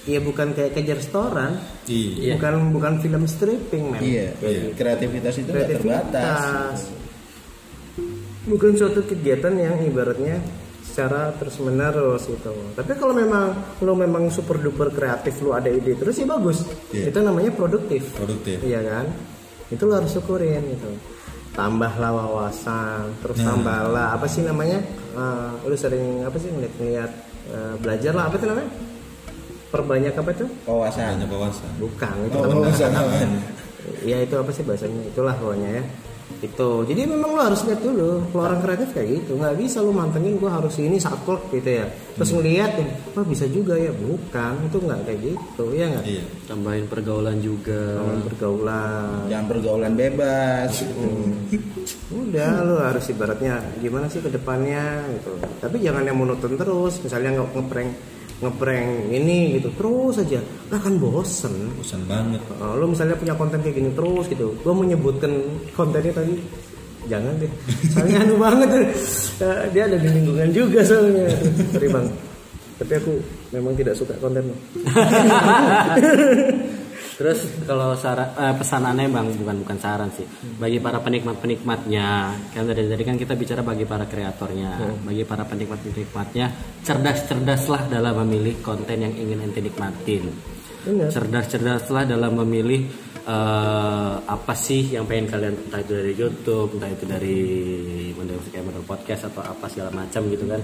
ya bukan kayak kejar setoran. Iya. bukan bukan film stripping men. Iya Iya. kreativitas itu nggak terbatas. Kreativitas bukan suatu kegiatan yang ibaratnya secara terus menerus gitu. Tapi kalau memang lu memang super duper kreatif lu ada ide terus ya bagus. Iya. itu namanya produktif. Produktif. iya kan? Itu lu harus syukurin gitu tambahlah wawasan terus Nah. tambahlah apa sih namanya? Eh, lu sering apa sih ngeliat-ngeliat eh, belajar lah apa itu namanya? Perbanyak apa itu? Wawasan. Banyak wawasan. bukan itu Oh, wawasan ya itu apa sih bahasanya? Itulah pokoknya ya itu jadi memang lo harus lihat dulu kalau orang kreatif kayak gitu nggak bisa lu mantengin gua harus ini saklek gitu ya. Terus ngeliat wah bisa juga ya? Bukan itu nggak kayak gitu ya nggak? Iya. Tambahin pergaulan juga. Orang bergaulan jangan pergaulan bebas. Udah lu harus ibaratnya gimana sih ke depannya gitu. Tapi jangan yang monoton terus misalnya nge- ngeprank ngeprank ini gitu terus aja. Lah kan bosen. Bosan banget. Uh, lo misalnya punya konten kayak gini terus gitu gue menyebutkan kontennya tadi jangan deh. Soalnya anu banget Uh, dia ada di lingkungan juga soalnya. Sorry bang. Tapi aku memang tidak suka konten lo *laughs* Terus kalau saran eh, pesanannya bang bukan bukan saran sih. Bagi para penikmat penikmatnya kan dari tadi kan kita bicara bagi para kreatornya. Bagi para penikmat penikmatnya cerdas cerdaslah dalam memilih konten yang ingin ente nikmatin Benar. cerdas cerdaslah dalam memilih eh, apa sih yang pengen kalian entah itu dari YouTube entah itu dari kayak model podcast atau apa segala macam gitu kan.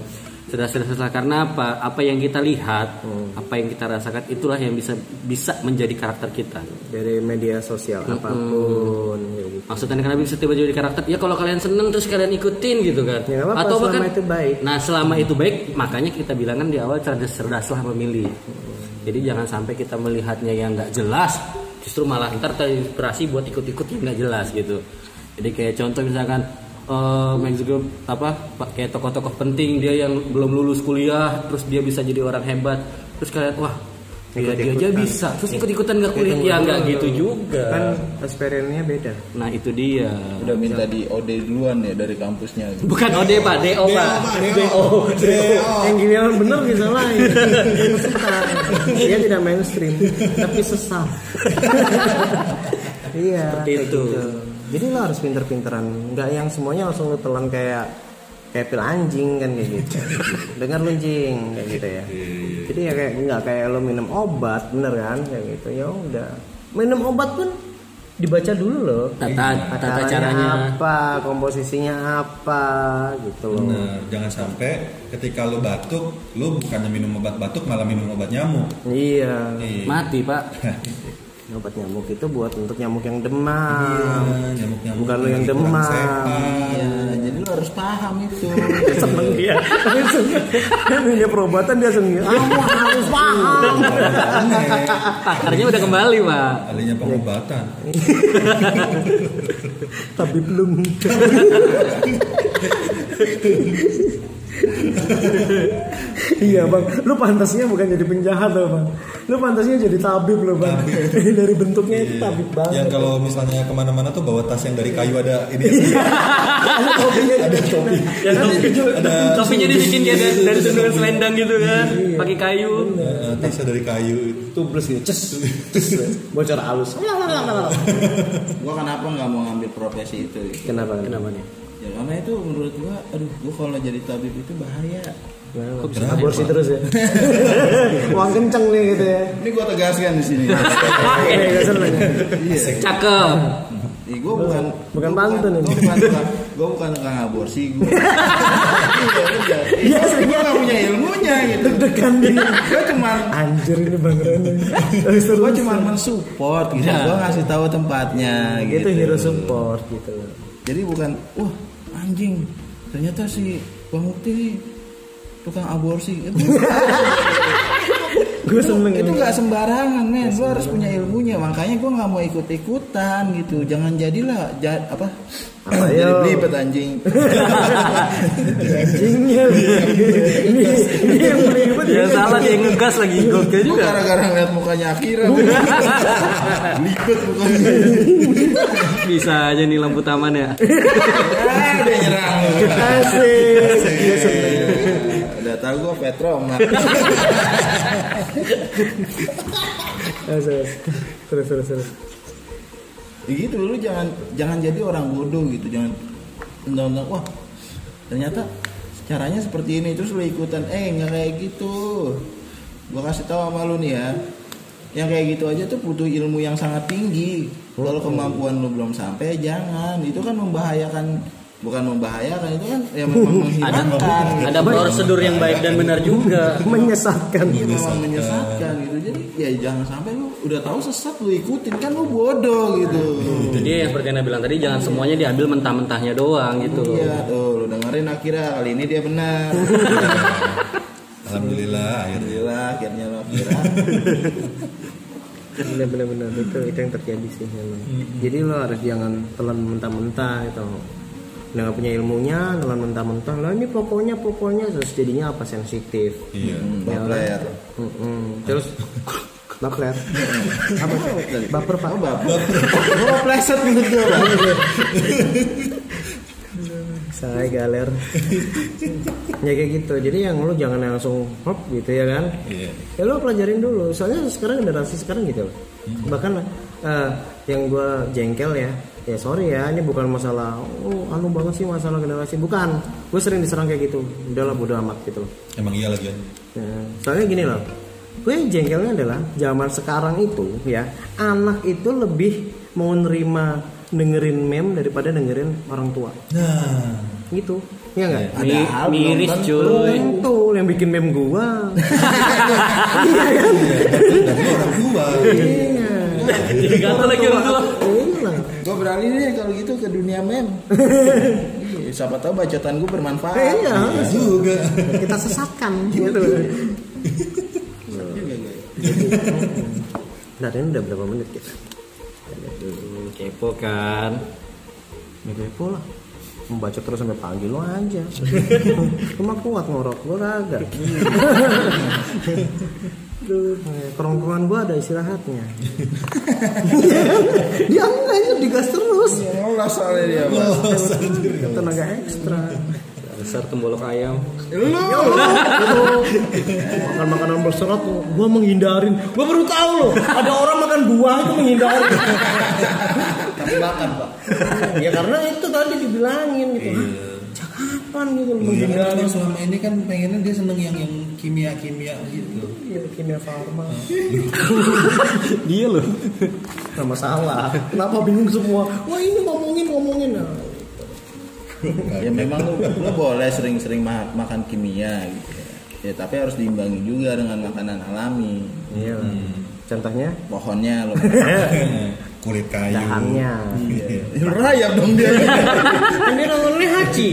Cerdas cerdaslah karena apa? Apa yang kita lihat apa yang kita rasakan itulah yang bisa bisa menjadi karakter kita. Dari media sosial apa pun kayak gitu. maksudnya kenapa bisa tiba-tiba jadi karakter? Ya kalau kalian seneng terus kalian ikutin gitu kan. Ya, nggak apa-apa, selama itu baik. nah selama itu baik makanya kita bilang kan di awal cerdas cerdaslah memilih jadi jangan sampai kita melihatnya yang nggak jelas justru malah ntar terinspirasi buat ikut-ikut yang nggak jelas gitu. Jadi kayak contoh misalkan Max Zuckerberg, apa kayak tokoh-tokoh penting dia yang belum lulus kuliah terus dia bisa jadi orang hebat. Terus kalian wah dia, dia aja bisa. Terus ikut-ikutan nggak kuliah ya nggak gitu juga. Kan experience-nya beda. Nah itu dia. udah minta di OD duluan ya dari kampusnya. Bukan OD pak, DO pak. DO. yang gini yang bener bisa lain dia tidak mainstream tapi sesat iya Seperti kayak itu. gitu. jadi lo harus pinter-pinteran. Nggak yang semuanya langsung lo telan kayak kayak pil anjing kan kayak gitu. Dengar lu anjing kayak gitu ya. Jadi ya kayak nggak kayak lo minum obat bener kan? Kayak gitu. Ya udah. Minum obat pun dibaca dulu loh. Tata, tata Caranya caranya. apa komposisinya apa gitu loh. Nah, jangan sampai ketika lu batuk, lu bukannya minum obat batuk malah minum obat nyamuk. iya. Iya. Mati pak. *laughs* obat nyamuk itu buat untuk nyamuk yang demam. Iya, nyamuk-nyamuk bukan lu yang demam. sehat. ya jadi lu harus paham itu. Seneng dia. *laughs* Kan punya perobatan dia seneng kamu harus paham. Pakarnya udah kembali, Pak. Ahlinya pengobatan. tapi belum *laughs* *laughs* iya bang. Lu pantasnya bukan jadi penjahat loh bang. Lu pantasnya jadi tabib loh bang. *laughs* Dari bentuknya itu tabib banget. Yang kalau misalnya ke mana-mana tuh bawa tas yang dari kayu ada ini. *laughs* ada topinya. Ada topi. Ya, ada topinya dibikin dia dari, dari sundungan selendang gitu kan, pakai kayu. eh, tasnya dari kayu. Itu. tubles gitu. Ces. Ces. Bocor halus. Gua kenapa nggak mau ngambil profesi itu? Kenapa? Kenapa nih? Ya karena itu menurut gua aduh gua kalau jadi tabib itu bahaya Kok bisa aborsi terus ya *laughs* uang kenceng nih gitu ya ini gua tegaskan di sini *laughs* ya. Cakep. Ih, gue bukan Bukan gua pantun ini. Gue bukan tukang, gue bukan tukang aborsi. Gue *laughs* Iya, gue gak punya ilmunya gitu. Deg-degan. Gue cuma anjir ini bang Rene gue cuma mensupport gitu. Gue ngasih tahu tempatnya gitu. itu hero support gitu Jadi bukan, wah anjing. Ternyata si Bang Mukti ini tukang aborsi. *laughs* gue seneng itu nggak sembarangan men. Lu harus punya ilmunya. Makanya gue nggak mau ikut ikutan gitu. Jangan jadilah ja- apa? Apa, jadi yo? belibet anjing. *laughs* Anjingnya. Ini yang beribet Ya salah dia ngegas lagi. Gokil Gue juga. gara-gara ngeliat mukanya Akira *laughs* Libet mukanya. Bisa aja nih lampu taman ya. *laughs* Ah, Udah nyerang. Asik tau gue Petrom asik terus terus. Terus Ya gitu lu jangan jangan jadi orang bodoh gitu jangan undang-undang wah ternyata caranya seperti ini. Terus lu ikutan eh nggak kayak gitu. Gua kasih tahu sama lu nih ya. Yang kayak gitu aja tuh butuh ilmu yang sangat tinggi. Kalau kemampuan lu belum sampai jangan. Itu kan membahayakan bukan membahayakan itu kan ya memang *laughs* Ada menghilangkan ada prosedur yang baik dan benar juga. *laughs* menyesatkan. Iya memang menyesatkan gitu. Jadi ya jangan sampai lu udah tahu sesat lu ikutin. Kan lu bodoh gitu. Jadi yang seperti yang bilang tadi jangan semuanya diambil mentah-mentahnya doang gitu. Loh. Iya tuh lu dengerin akhirnya kali ini dia benar. *laughs* Alhamdulillah akhirnya. Alhamdulillah akhirnya. Lo bener bener itu itu yang terjadi sih memang. Jadi lo harus jangan telan mentah-mentah itu udah nggak punya ilmunya telan mentah-mentah. Lah ini pokoknya pokoknya terus jadinya apa? Sensitif. Iya. Bapler. Mm-mm. terus *laughs* baper *laughs* apa? Baper pak. Oh baper. *laughs* Oh pleset menurut gue Bang. saya galer. Ya kayak gitu. Jadi yang lo jangan langsung hop gitu ya kan? Iya. ya lo pelajarin dulu. Soalnya sekarang generasi sekarang gitu loh. Bahkan eh, yang gua jengkel ya ya sorry ya ini bukan masalah oh anu banget sih masalah generasi. Bukan gue sering diserang kayak gitu. Udahlah bodo amat gitu. Loh Emang iya lagi kan. Ya, soalnya gini loh. Gue jengkelnya adalah zaman sekarang itu ya anak itu lebih mau nerima dengerin meme daripada dengerin orang tua. Nah, gitu ya nggak? Ada Mi- hal miris belum tentu. cuy. itu yang bikin meme gua. *laughs* Dan lu orang tua. iya. Jadi gatel lagi orang tua. Iya. Gue beralih deh kalau gitu ke dunia mem. *laughs* Iya, Siapa tahu bacotan gue bermanfaat. iya Juga. kita sesatkan *laughs* gitu Nah, ini udah berapa menit kita? Hmm, kepo kan. Ya kepo lah Membaca terus sampai pagi lo aja. *laughs* Cuma kuat ngorok, gue kagak kerongkongan gue ada istirahatnya. *laughs* Dia enggak, itu digas terus. Ngelos soalnya dia. Tenaga ekstra. Dasar tembolok ayam. Lu. makan makanan berserat gue menghindarin. Gue baru tahu loh ada orang makan buah itu menghindarin Tapi makan pak. *laughs* ya karena itu tadi dibilangin gitu. Sejak kapan gitu? Loh Iya, kan selama ini kan pengennya dia seneng yang yang kimia-kimia gitu. Iya, kimia farma. Dia *laughs* loh. nggak masalah. Kenapa bingung semua? Wah ini ngomongin ngomongin. Nah, ya memang lu, lu boleh sering-sering ma- makan kimia gitu ya. Ya tapi harus diimbangi juga dengan makanan alami. iya Hmm. Contohnya? Pohonnya lo *laughs* kulit kayu. Dahannya. *laughs* rayap dong dia. *laughs* Ini namanya haji.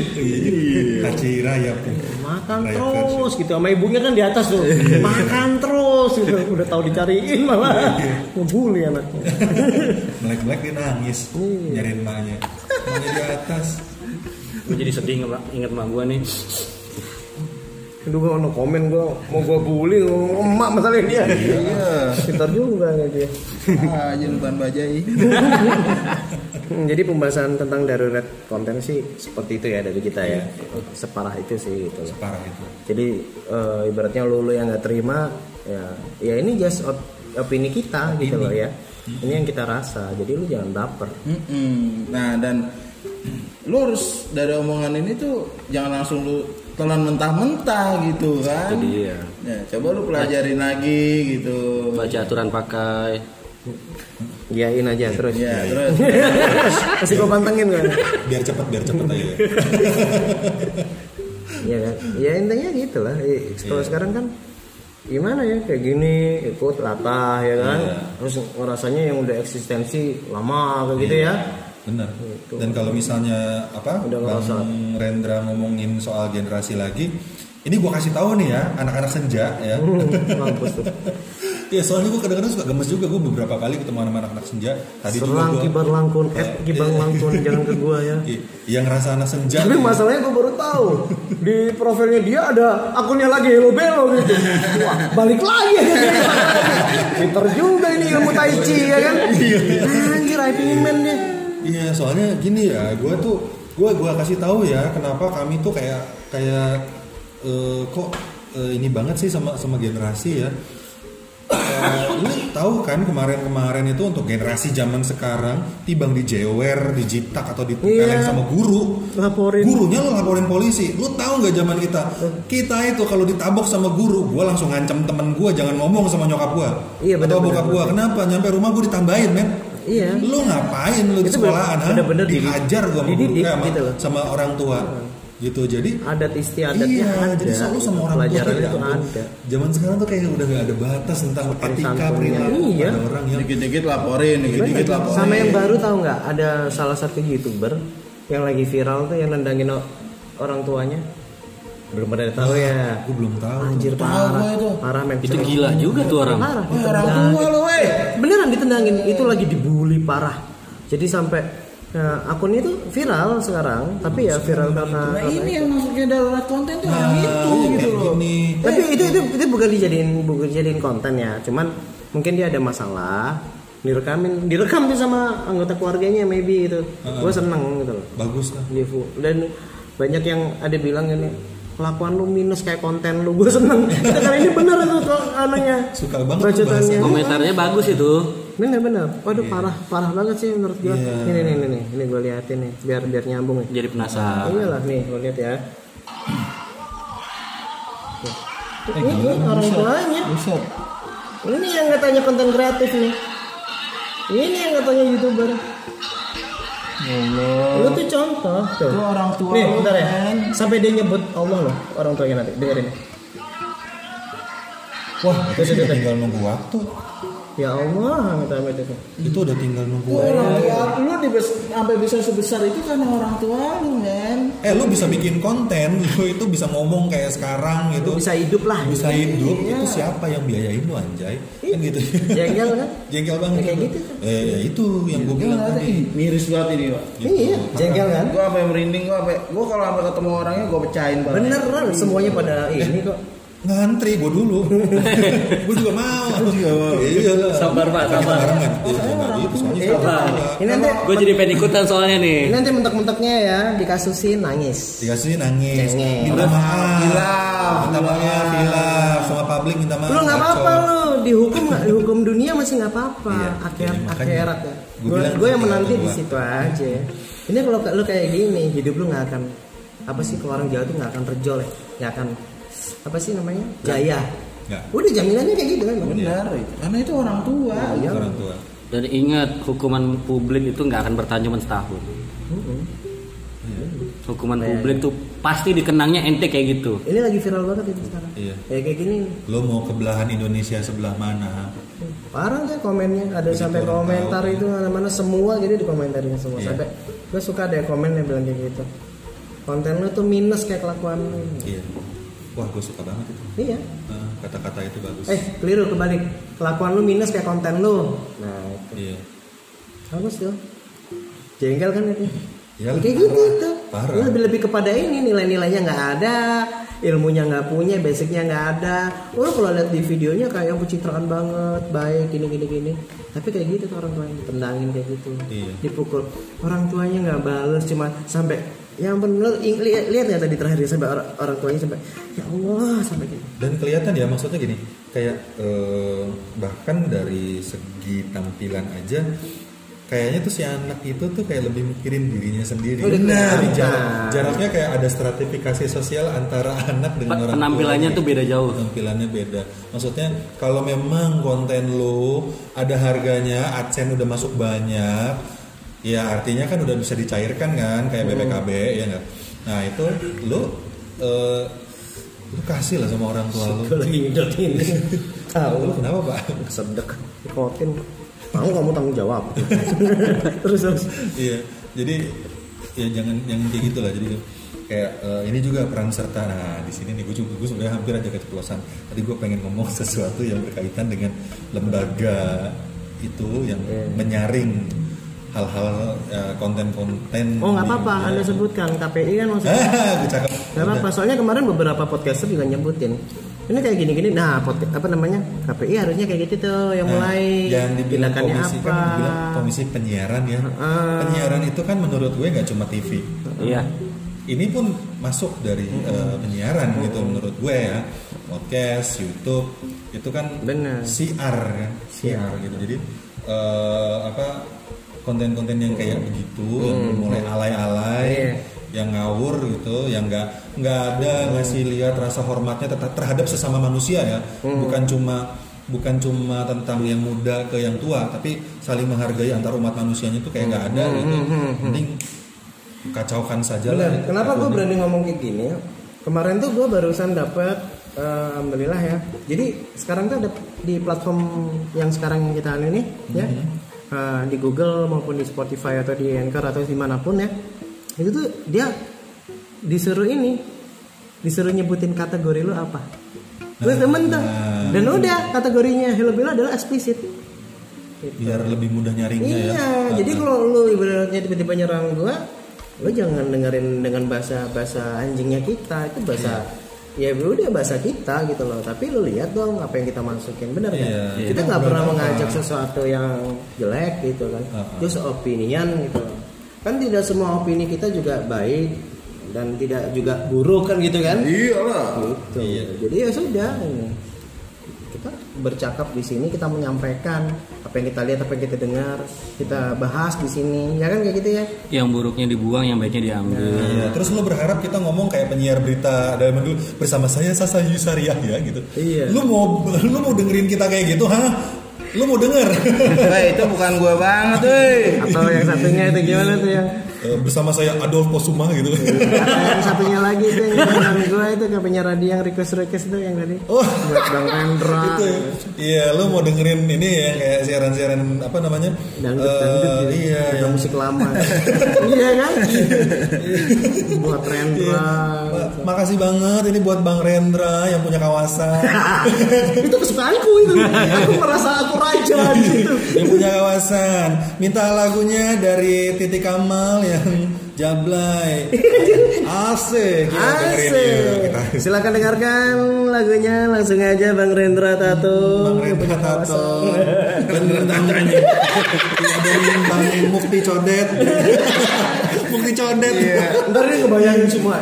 kaci rayap Makan Rayap terus gitu. Sama ibunya kan di atas tuh. Makan terus gitu. Udah tahu dicariin malah. Ngebully anaknya. *laughs* melek-melek dia nangis. Nyariin emaknya emaknya di atas. Gue jadi sedih inget, emak gue nih Aduh gue mau komen gue mau gue bully ngomong emak masalahnya dia. iya Pintar juga nih dia. *laughs* ah jadi ban bajai Hmm, *laughs* Jadi pembahasan tentang darurat konten sih seperti itu ya dari kita ya. Separah itu sih gitu. parah itu Jadi eh, ibaratnya lu, lu yang nggak terima ya ya ini just op- opini kita gitu loh ya. Ini yang kita rasa. Jadi lu jangan baper. Nah dan lu harus dari omongan ini tuh jangan langsung lu telan mentah-mentah gitu kan. Itu dia. Ya, coba lu pelajarin lagi gitu. baca aturan pakai Iyain aja terus. Ya, terus *laughs* Kasih gua pantengin kan. biar cepet biar cepet aja *laughs* Iya kan. Ya intinya gitu lah. Eh, Kalau sekarang kan gimana ya kayak gini ikut latah ya kan. Terus ngerasanya yang udah eksistensi lama kayak gitu ya. Benar dan kalau misalnya apa Udah ngerasa. bang Rendra ngomongin soal generasi lagi ini gua kasih tahu nih ya anak-anak senja ya Mampus tuh. *laughs* ya soalnya gua kadang-kadang suka gemes juga gua beberapa kali ketemu sama anak-anak senja tadi juga Serang gua kibar langkun, eh kibar langkun jangan ke gua ya. i- yang ngerasa anak senja Tapi masalahnya gue baru tahu di profilnya dia ada akunnya lagi Hello Belo gitu. Wah, balik lagi dia. Pinter juga ini ilmu tai chi ya kan? Anjir, IP man dia. Iya, soalnya gini ya, gue tuh, gue gua kasih tahu ya, kenapa kami tuh kayak kayak eh, kok eh, ini banget sih sama sama generasi ya. Eh, lu tahu kan kemarin-kemarin itu untuk generasi zaman sekarang tibang di jewer, di jitak atau ditempelin Iya. sama guru. Laporin. Gurunya lo laporin polisi. Lu tahu nggak zaman kita? Kita itu kalau ditabok sama guru, gua langsung ngancam temen gua jangan ngomong sama nyokap gua. Iya, Atau bener, bokap bener, gua. Kenapa? Nyampe rumah gua ditambahin, men. Iya. Lu ngapain lu di Itu sekolahan? ha? bener-bener dihajar gua sama, dididik sama, gitu loh. sama orang tua. Gitu. Jadi Adat istiadatnya iya, ada. jadi selalu sama orang tua ya itu ampun. ada. Zaman sekarang tuh kayak udah gak ada batas tentang etika perilaku Iya. ada orang yang dikit-dikit laporin, dikit-dikit laporin. Sama yang baru tahu nggak? Ada salah satu youtuber yang lagi viral tuh yang nendangin orang tuanya. Belum pada tahu ya. gue belum tahu. Anjir Tahu parah. gua itu. Parah men. itu gila juga tuh orang Parah. Wah, orang ditendangin. tua lo, weh. Beneran ditendangin. Itu lagi dibully parah. Jadi sampai nah, akunnya itu viral sekarang, tapi ya viral karena Nah ini yang masuknya darurat konten tuh yang Nah, itu gitu loh. Ini tapi itu itu itu bukan dijadiin bukan dijadiin konten ya cuman mungkin dia ada masalah direkamin direkam tuh sama anggota keluarganya maybe itu gue seneng gitu loh bagus lah. Dan banyak yang ada bilang ini kelakuan lu minus kayak konten lu gue seneng. Karena ini bener tuh tuh anaknya Suka banget bacotannya. komentarnya bagus itu. Bener bener. Waduh parah parah banget sih menurut gue Iya. ini nih ini nih ini gue liatin nih biar biar nyambung nih. Jadi penasaran. Iyalah nih gue lihat ya. Ini tuh orang tuanya. Buset. ini yang katanya konten kreatif nih. Ini yang katanya youtuber lu tuh contoh tuh. Itu orang tua nih bentar ya. sampai dia nyebut Allah loh orang tuanya nanti. Dengerin. Wah, itu sih udah tinggal nunggu waktu. Ya Allah kata Ahmed itu Itu udah tinggal nunggu orang tua lu dibes, sampai bisa sebesar itu karena orang tua lu men. Eh, lu bisa bikin konten, *laughs* lu itu bisa ngomong kayak sekarang gitu. lu bisa hidup lah bisa hidup Iya. itu siapa yang biayain lu anjay kan gitu jengkel kan *laughs* jengkel banget Ya, kayak itu. gitu. eh ya itu yang gue bilang tadi miris banget ini pak. iya jengkel kan Gua sampai merinding gua sampai gua kalau sampai ketemu orangnya gua pecahin banget. beneran semuanya pada ini kok ngantri gue dulu. *laughs* Gue juga mau. Juga mau. iya lah Sabar, Pak, sabar. barengan Iya, sabar. ini nanti gue jadi pengen ikutan soalnya nih. ini nanti mentok-mentoknya ya dikasusin nangis. Dikasih nangis. Minta maaf. Hilaf, minta maaf hilaf sama publik minta maaf lu nggak apa-apa lu. Dihukum nggak? Dihukum dunia masih nggak apa-apa. Iya, akhir iya, makanya akhirat ya. gua gue bilang gue yang menanti di situ aja. Ini kalau lu kayak gini hidup lu nggak akan apa sih kalau orang Jawa tuh nggak akan terjol ya? Nggak akan apa sih namanya? Jaya Nggak. udah jaminannya kayak gitu kan Bang? Benar itu. Karena itu orang tua. Iya. orang tua. Dan ingat hukuman publik itu nggak akan bertahan cuma setahun. Hukuman publik tuh pasti dikenangnya ente kayak gitu. Ini lagi viral banget itu sekarang. Iya. ya kayak gini. Lo mau ke belahan Indonesia sebelah mana? Parah deh komennya. Ada sampai orang komentar tahu. itu mana-mana semua jadi dikomentarin semua. Iya. sampai gue suka ada komen yang bilang kayak gitu. Konten lu tuh minus kayak kelakuan. Lu iya wah gue suka banget itu. Iya. Nah, kata-kata itu bagus. Eh keliru kebalik. Kelakuan lu minus kayak konten lu. Nah itu. Iya. Bagus tuh. Jengkel kan itu. Ya, kayak gitu parah. tuh Parah. Lu lebih lebih kepada ini nilai-nilainya nggak ada ilmunya nggak punya basicnya nggak ada. Lu kalau lihat di videonya kayak pencitraan banget baik gini gini gini. Tapi kayak gitu tuh orang tuanya tendangin kayak gitu. Iya. dipukul. Orang tuanya nggak bales cuma sampai yang bener lihat lihat ya tadi terakhir sampai orang, orang tuanya sampai ya Allah sampai gitu. Dan kelihatan ya maksudnya gini kayak eh, bahkan dari segi tampilan aja kayaknya tuh si anak itu tuh kayak lebih mikirin dirinya sendiri. Oh, udah Jadi jarak- jaraknya kayak ada stratifikasi sosial antara *laughs* anak dengan orang penampilannya tuh beda jauh. Tampilannya beda. Maksudnya kalau memang konten lu ada harganya adsense udah masuk banyak ya artinya kan udah bisa dicairkan kan kayak BPKB ya nggak? Nah itu lu eh, lu kasih lah sama orang tua lu. Lagi ngidot ini. *laughs* Tahu. Lu kenapa pak? Sedek ikotin mau kamu tanggung jawab. *laughs* Terus terus. Iya jadi ya jangan jangan kayak gitu lah. Jadi kayak eh, ini juga peran serta. Nah di sini nih gue juga gue sebenarnya hampir aja keceplosan. Tadi gue pengen ngomong *laughs* sesuatu yang berkaitan dengan lembaga itu yang menyaring hal-hal eh, konten-konten oh nggak apa-apa anda sebutkan KPI kan maksudnya. *laughs* Nggak apa-apa soalnya kemarin beberapa podcaster juga nyebutin. Ini kayak gini-gini nah pod, apa namanya KPI harusnya kayak gitu tuh yang Nah, mulai yang dibilang komisi apa. kan dibilang komisi penyiaran ya. Ah. penyiaran itu kan menurut gue nggak cuma TV iya. Ini pun masuk dari eh, penyiaran gitu menurut gue ya. Podcast YouTube itu kan Benar. siar kan siar gitu. Jadi eh, apa konten-konten yang kayak begitu yang mulai alay-alay Iya. yang ngawur gitu yang nggak nggak ada ngasih lihat rasa hormatnya ter- terhadap sesama manusia ya. Bukan cuma bukan cuma tentang yang muda ke yang tua tapi saling menghargai antar umat manusianya itu kayak nggak ada gitu. Mending kacaukan saja lah Benar. Kenapa gue berani ngomong kayak gini? Kemarin tuh gue barusan dapet eh, alhamdulillah ya. Jadi sekarang tuh ada di platform yang sekarang kita anu ini ya. Eh, di Google maupun di Spotify atau di Anchor atau di mana pun ya. Itu tuh dia disuruh ini disuruh nyebutin kategori lu apa. Gue temen tuh. Dan udah kategorinya Hello Bella adalah eksplisit. biar lebih mudah nyaringnya ya Iya, jadi kalau lu ibaratnya tiba-tiba nyerang gua, lu jangan dengerin dengan bahasa bahasa anjingnya kita, itu bahasa ya udah bahasa kita gitu loh. Tapi lu lihat dong apa yang kita masukin, benar kan? Iya, iya. Kita nggak pernah mengajak sesuatu yang jelek gitu kan, Uh-uh. terus opinian gitu. loh. Kan tidak semua opini kita juga baik dan tidak juga buruk kan gitu kan? iyalah Gitu. Jadi ya sudah ini. Kita bercakap di sini kita menyampaikan apa yang kita lihat, apa yang kita dengar, kita bahas di sini. Ya kan kayak gitu ya. yang buruknya dibuang yang baiknya diambil Iya, terus lu berharap kita ngomong kayak penyiar berita dari dulu bersama saya Sasa Yusariah ya gitu. Iya. Lu mau lu mau dengerin kita kayak gitu, hah? Lu mau denger? Wah, *laughs* itu bukan gua banget woi Atau yang satunya itu gimana tuh yang Eh, bersama saya Adolf Posuma gitu. yang satunya lagi itu yang bilang gua itu penyiar radio yang request request itu yang tadi. Oh, Buat Bang Rendra. itu. Iya, lu mau dengerin ini ya kayak siaran-siaran apa namanya? Dangdut Eh, dangdut gitu. Iya, yang musik lama. *laughs* iya kan? Buat Rendra. Ma- makasih banget ini buat Bang Rendra yang punya kawasan. *laughs* itu kesukaanku itu. Aku merasa aku raja di situ. yang punya kawasan. Minta lagunya dari Titik Kamal yang Jablay. *laughs* Asik. Kita. Kita Asik. Silakan dengarkan lagunya langsung aja Bang Rendra Tato. Bang Rendra Tato dan Bang Iya, dan Bang Mukti Codet *laughs* Mukti Codet Iya. Ntar dia kebayangin semua.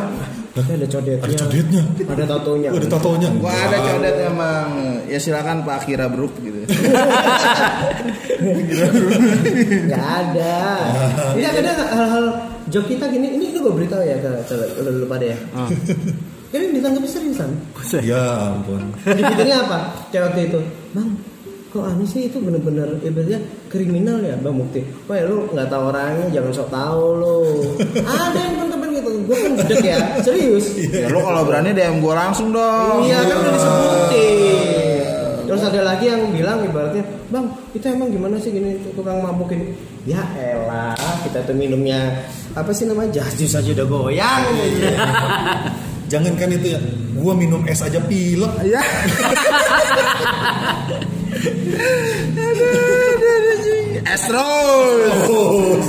Ini ada codetnya. ada codetnya Ada tatonya. Oh, ada tatonya gua ada codet emang ya silakan Pak Akira Bruk gitu *laughs* Gak ada. Tidak ada hal-hal job kita gini. Ini gue beritahu ya ke ke lu, pada ya. Ini ditanggapi seriusan. ya ampun Dipikirnya apa? Cewek waktu itu, bang, kok aneh sih itu bener-bener ibaratnya kriminal ya bang Mukti. Wah lu nggak tahu orangnya, jangan sok tahu lu. *laughs* Ada yang gue kan gede ya, serius. ya lo kalau berani DM gua langsung dong Iya kan udah disebutin. Terus ada lagi yang bilang ibaratnya, bang kita emang gimana sih gini tukang mabuk ini? Ya elah, kita tuh minumnya apa sih namanya jus aja udah goyang. *laughs* Jangankan itu ya, gua minum es aja pilek. *laughs* Ya. Astros.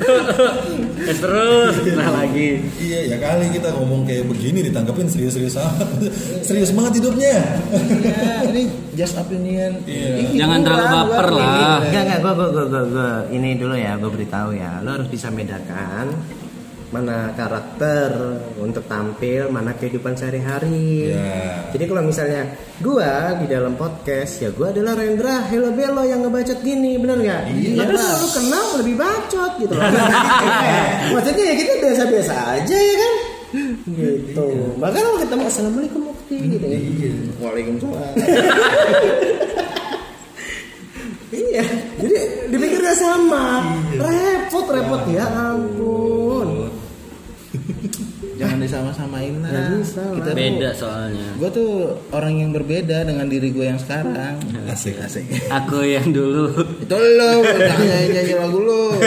*laughs* Eh, terus nah lagi Iya ya kali kita ngomong kayak begini ditanggapin serius-serius amat. Serius banget hidupnya. Ya, ini just opinion. Ini Jangan terlalu baper lah. ini. Enggak enggak gua gua gua gua, gua. ini dulu ya gua beritahu ya. Lo harus bisa bedakan mana karakter untuk tampil, mana kehidupan sehari-hari. Ya. Jadi kalau misalnya gua di dalam podcast ya gua adalah Rendra Hello Bello yang ngebacot gini, bener nggak? Iya. Tapi kalau lu kenal lebih bacot gitu loh. *laughs* Maksudnya ya kita biasa-biasa aja ya kan? Gitu. Makanya kalau ketemu Assalamualaikum Mukti gitu ya. Waalaikumsalam. *laughs* Iya, jadi dipikirnya sama. Repot, repot ya ampun. Jangan disama-samain lah. Bisa lah. Kita beda soalnya Gue tuh orang yang berbeda dengan diri gue yang sekarang. *laughs* Asik. Asik. aku yang dulu Itu lo, jangan nyanyi lagu lo. *laughs*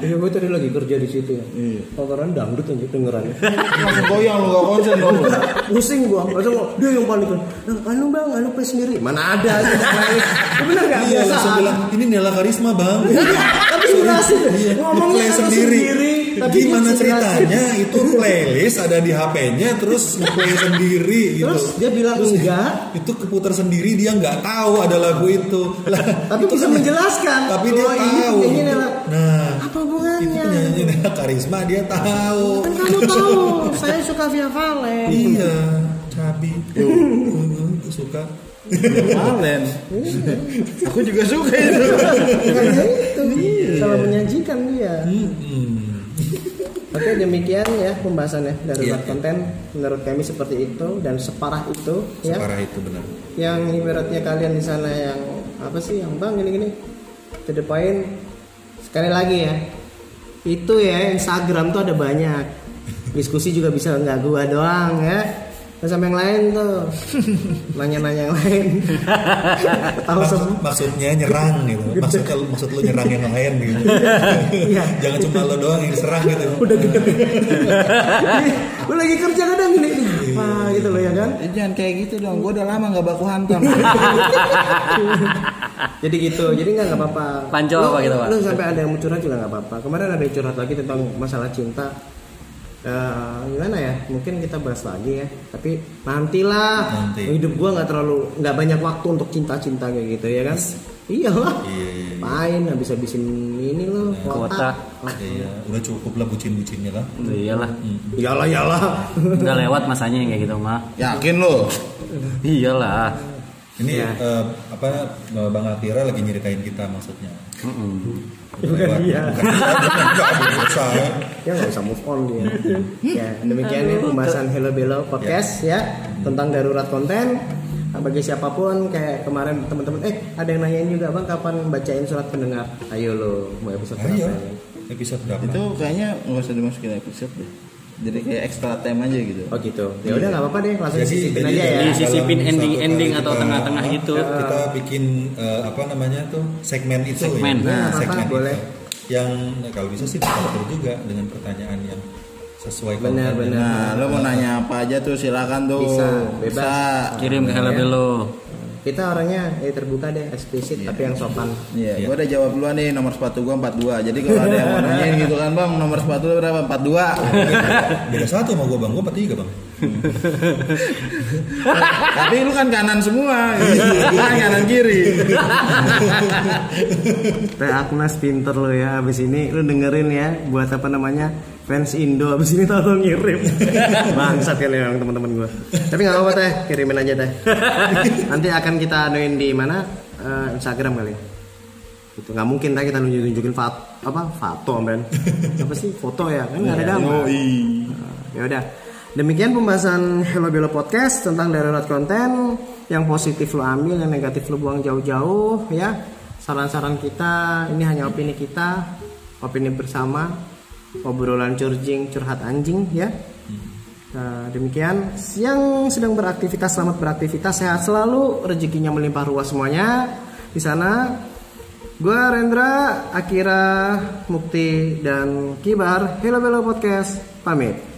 Iya, gue tadi lagi kerja di situ ya. Tataran dangdut aja dengerannya. Langsung goyang lo gak konsen dong. lo. Pusing gua, langsung dia yang panik kan. Anu bang, anu play sendiri. Mana ada? Ya bener gak? Iya Biasa. langsung bilang ini Nela Karisma bang. Tapi berhasil. Iya, Ngomongnya sendiri. Tapi Gimana ceritanya? Itu playlist ada di HP-nya terus play sendiri gitu. Terus dia bilang enggak, itu keputar sendiri dia nggak tahu ada lagu itu. Lah, tapi bisa menjelaskan. tapi dia ini tahu. penyanyi Nela. Nah, Apa itu hubungannya? penyanyi Nela Karisma dia tahu. Kan kamu tahu, saya suka Via Valen. Iya, cabi. Aku suka. Valen. Aku juga suka itu. Itu salah menyajikan dia. Hmm. Oke demikian ya pembahasannya dari Iya. konten menurut kami seperti itu dan separah itu ya. Separah itu benar. Yang ibaratnya kalian di sana yang apa sih yang bang gini gini to the point sekali lagi ya itu ya Instagram tuh ada banyak diskusi juga bisa nggak gua doang ya Terus sama yang lain tuh *laughs* nanya-nanya yang lain *laughs* tahu Maksud, semua maksudnya nyerang gitu. Maksud maksud lu nyerang yang lain gitu. Iya. Jangan cuma lo doang yang diserang gitu. udah *laughs* gede lu lagi kerja kadang gini apa gitu loh ya kan Eh, Jangan kayak gitu dong. Gue udah lama gak baku hantam. jadi gitu jadi nggak nggak apa-apa Panco Lu- apa gitu, Pak? lu sampai ada yang curhat juga nggak apa-apa kemarin ada yang curhat lagi tentang masalah cinta Eh, gimana ya mungkin kita bahas lagi ya tapi nantilah Nanti. hidup gua nggak terlalu nggak banyak waktu untuk cinta-cinta kayak gitu ya kan iyalah Iya, iya, iya. main habis-habisin ini loh Kuota. Lah, Iya, udah cukup lah bucin-bucinnya lah. iyalah iyalah iyalah udah lewat masanya yang kayak gitu mah Yakin lo? iyalah Ini Iya. eh, apa Bang Akira lagi nyeritain kita maksudnya. Bukan dia, dia, ya nggak bisa move on dia ya demikian ya pembahasan Hello Bello podcast ya tentang darurat konten Nah, bagi siapa pun kayak kemarin teman-teman eh ada yang nanyain juga bang kapan bacain surat pendengar ayo lo mau episode Ayo. berapa ini Episode berapa? Itu kayaknya nggak usah dimasukin episode deh. Jadi kayak extra time aja gitu. oh gitu ya udah nggak apa-apa deh langsung Jadi- sisipin jadi aja ya Di sisipin dalam ending-ending satu atau tengah-tengah gitu. Kita bikin eh, apa namanya tuh segmen itu Segmen. ya. Nah, segmen apa-apa, boleh. Yang nah, kalau bisa sih diatur juga dengan pertanyaan yang sesuai Benar, benar. Nah, lo mau nanya apa aja tuh silakan tuh. Bisa, bebas. kirim ke Hello Ya. Kita orangnya ya terbuka deh eksplisit tapi yang sopan Iya, Iya. gua udah jawab duluan nih nomor sepatu gua 42. Jadi kalau ada yang mau *laughs* nanyain gitu kan, Bang, nomor sepatu lu berapa? 42. Beda satu sama gua bang, gua 43 bang. Tapi lu kan kanan semua. Kan kanan kiri. Teh Agnes pinter lo ya abis ini. Lu dengerin ya buat apa namanya fans Indo abis ini tolong ngirim. Bangsat ya yang teman-teman gue tapi nggak apa-apa teh kirimin aja teh. Nanti akan kita anuin di mana? Eh, Instagram kali itu nggak mungkin teh kita nunjuk nunjukin fat apa foto men. Apa sih? Foto ya? Kan nggak ada gambar. Nah, ya udah demikian pembahasan Hello Bello Podcast tentang darurat konten yang positif lo ambil yang negatif lo buang jauh-jauh ya. Saran-saran kita ini hanya opini kita opini bersama obrolan curjing curhat anjing ya. Nah, demikian. Yang sedang beraktivitas selamat beraktivitas sehat selalu rezekinya melimpah ruah semuanya. Di sana. Gua Rendra, Akira, Mukti dan Kibar. Hello Hello Podcast pamit.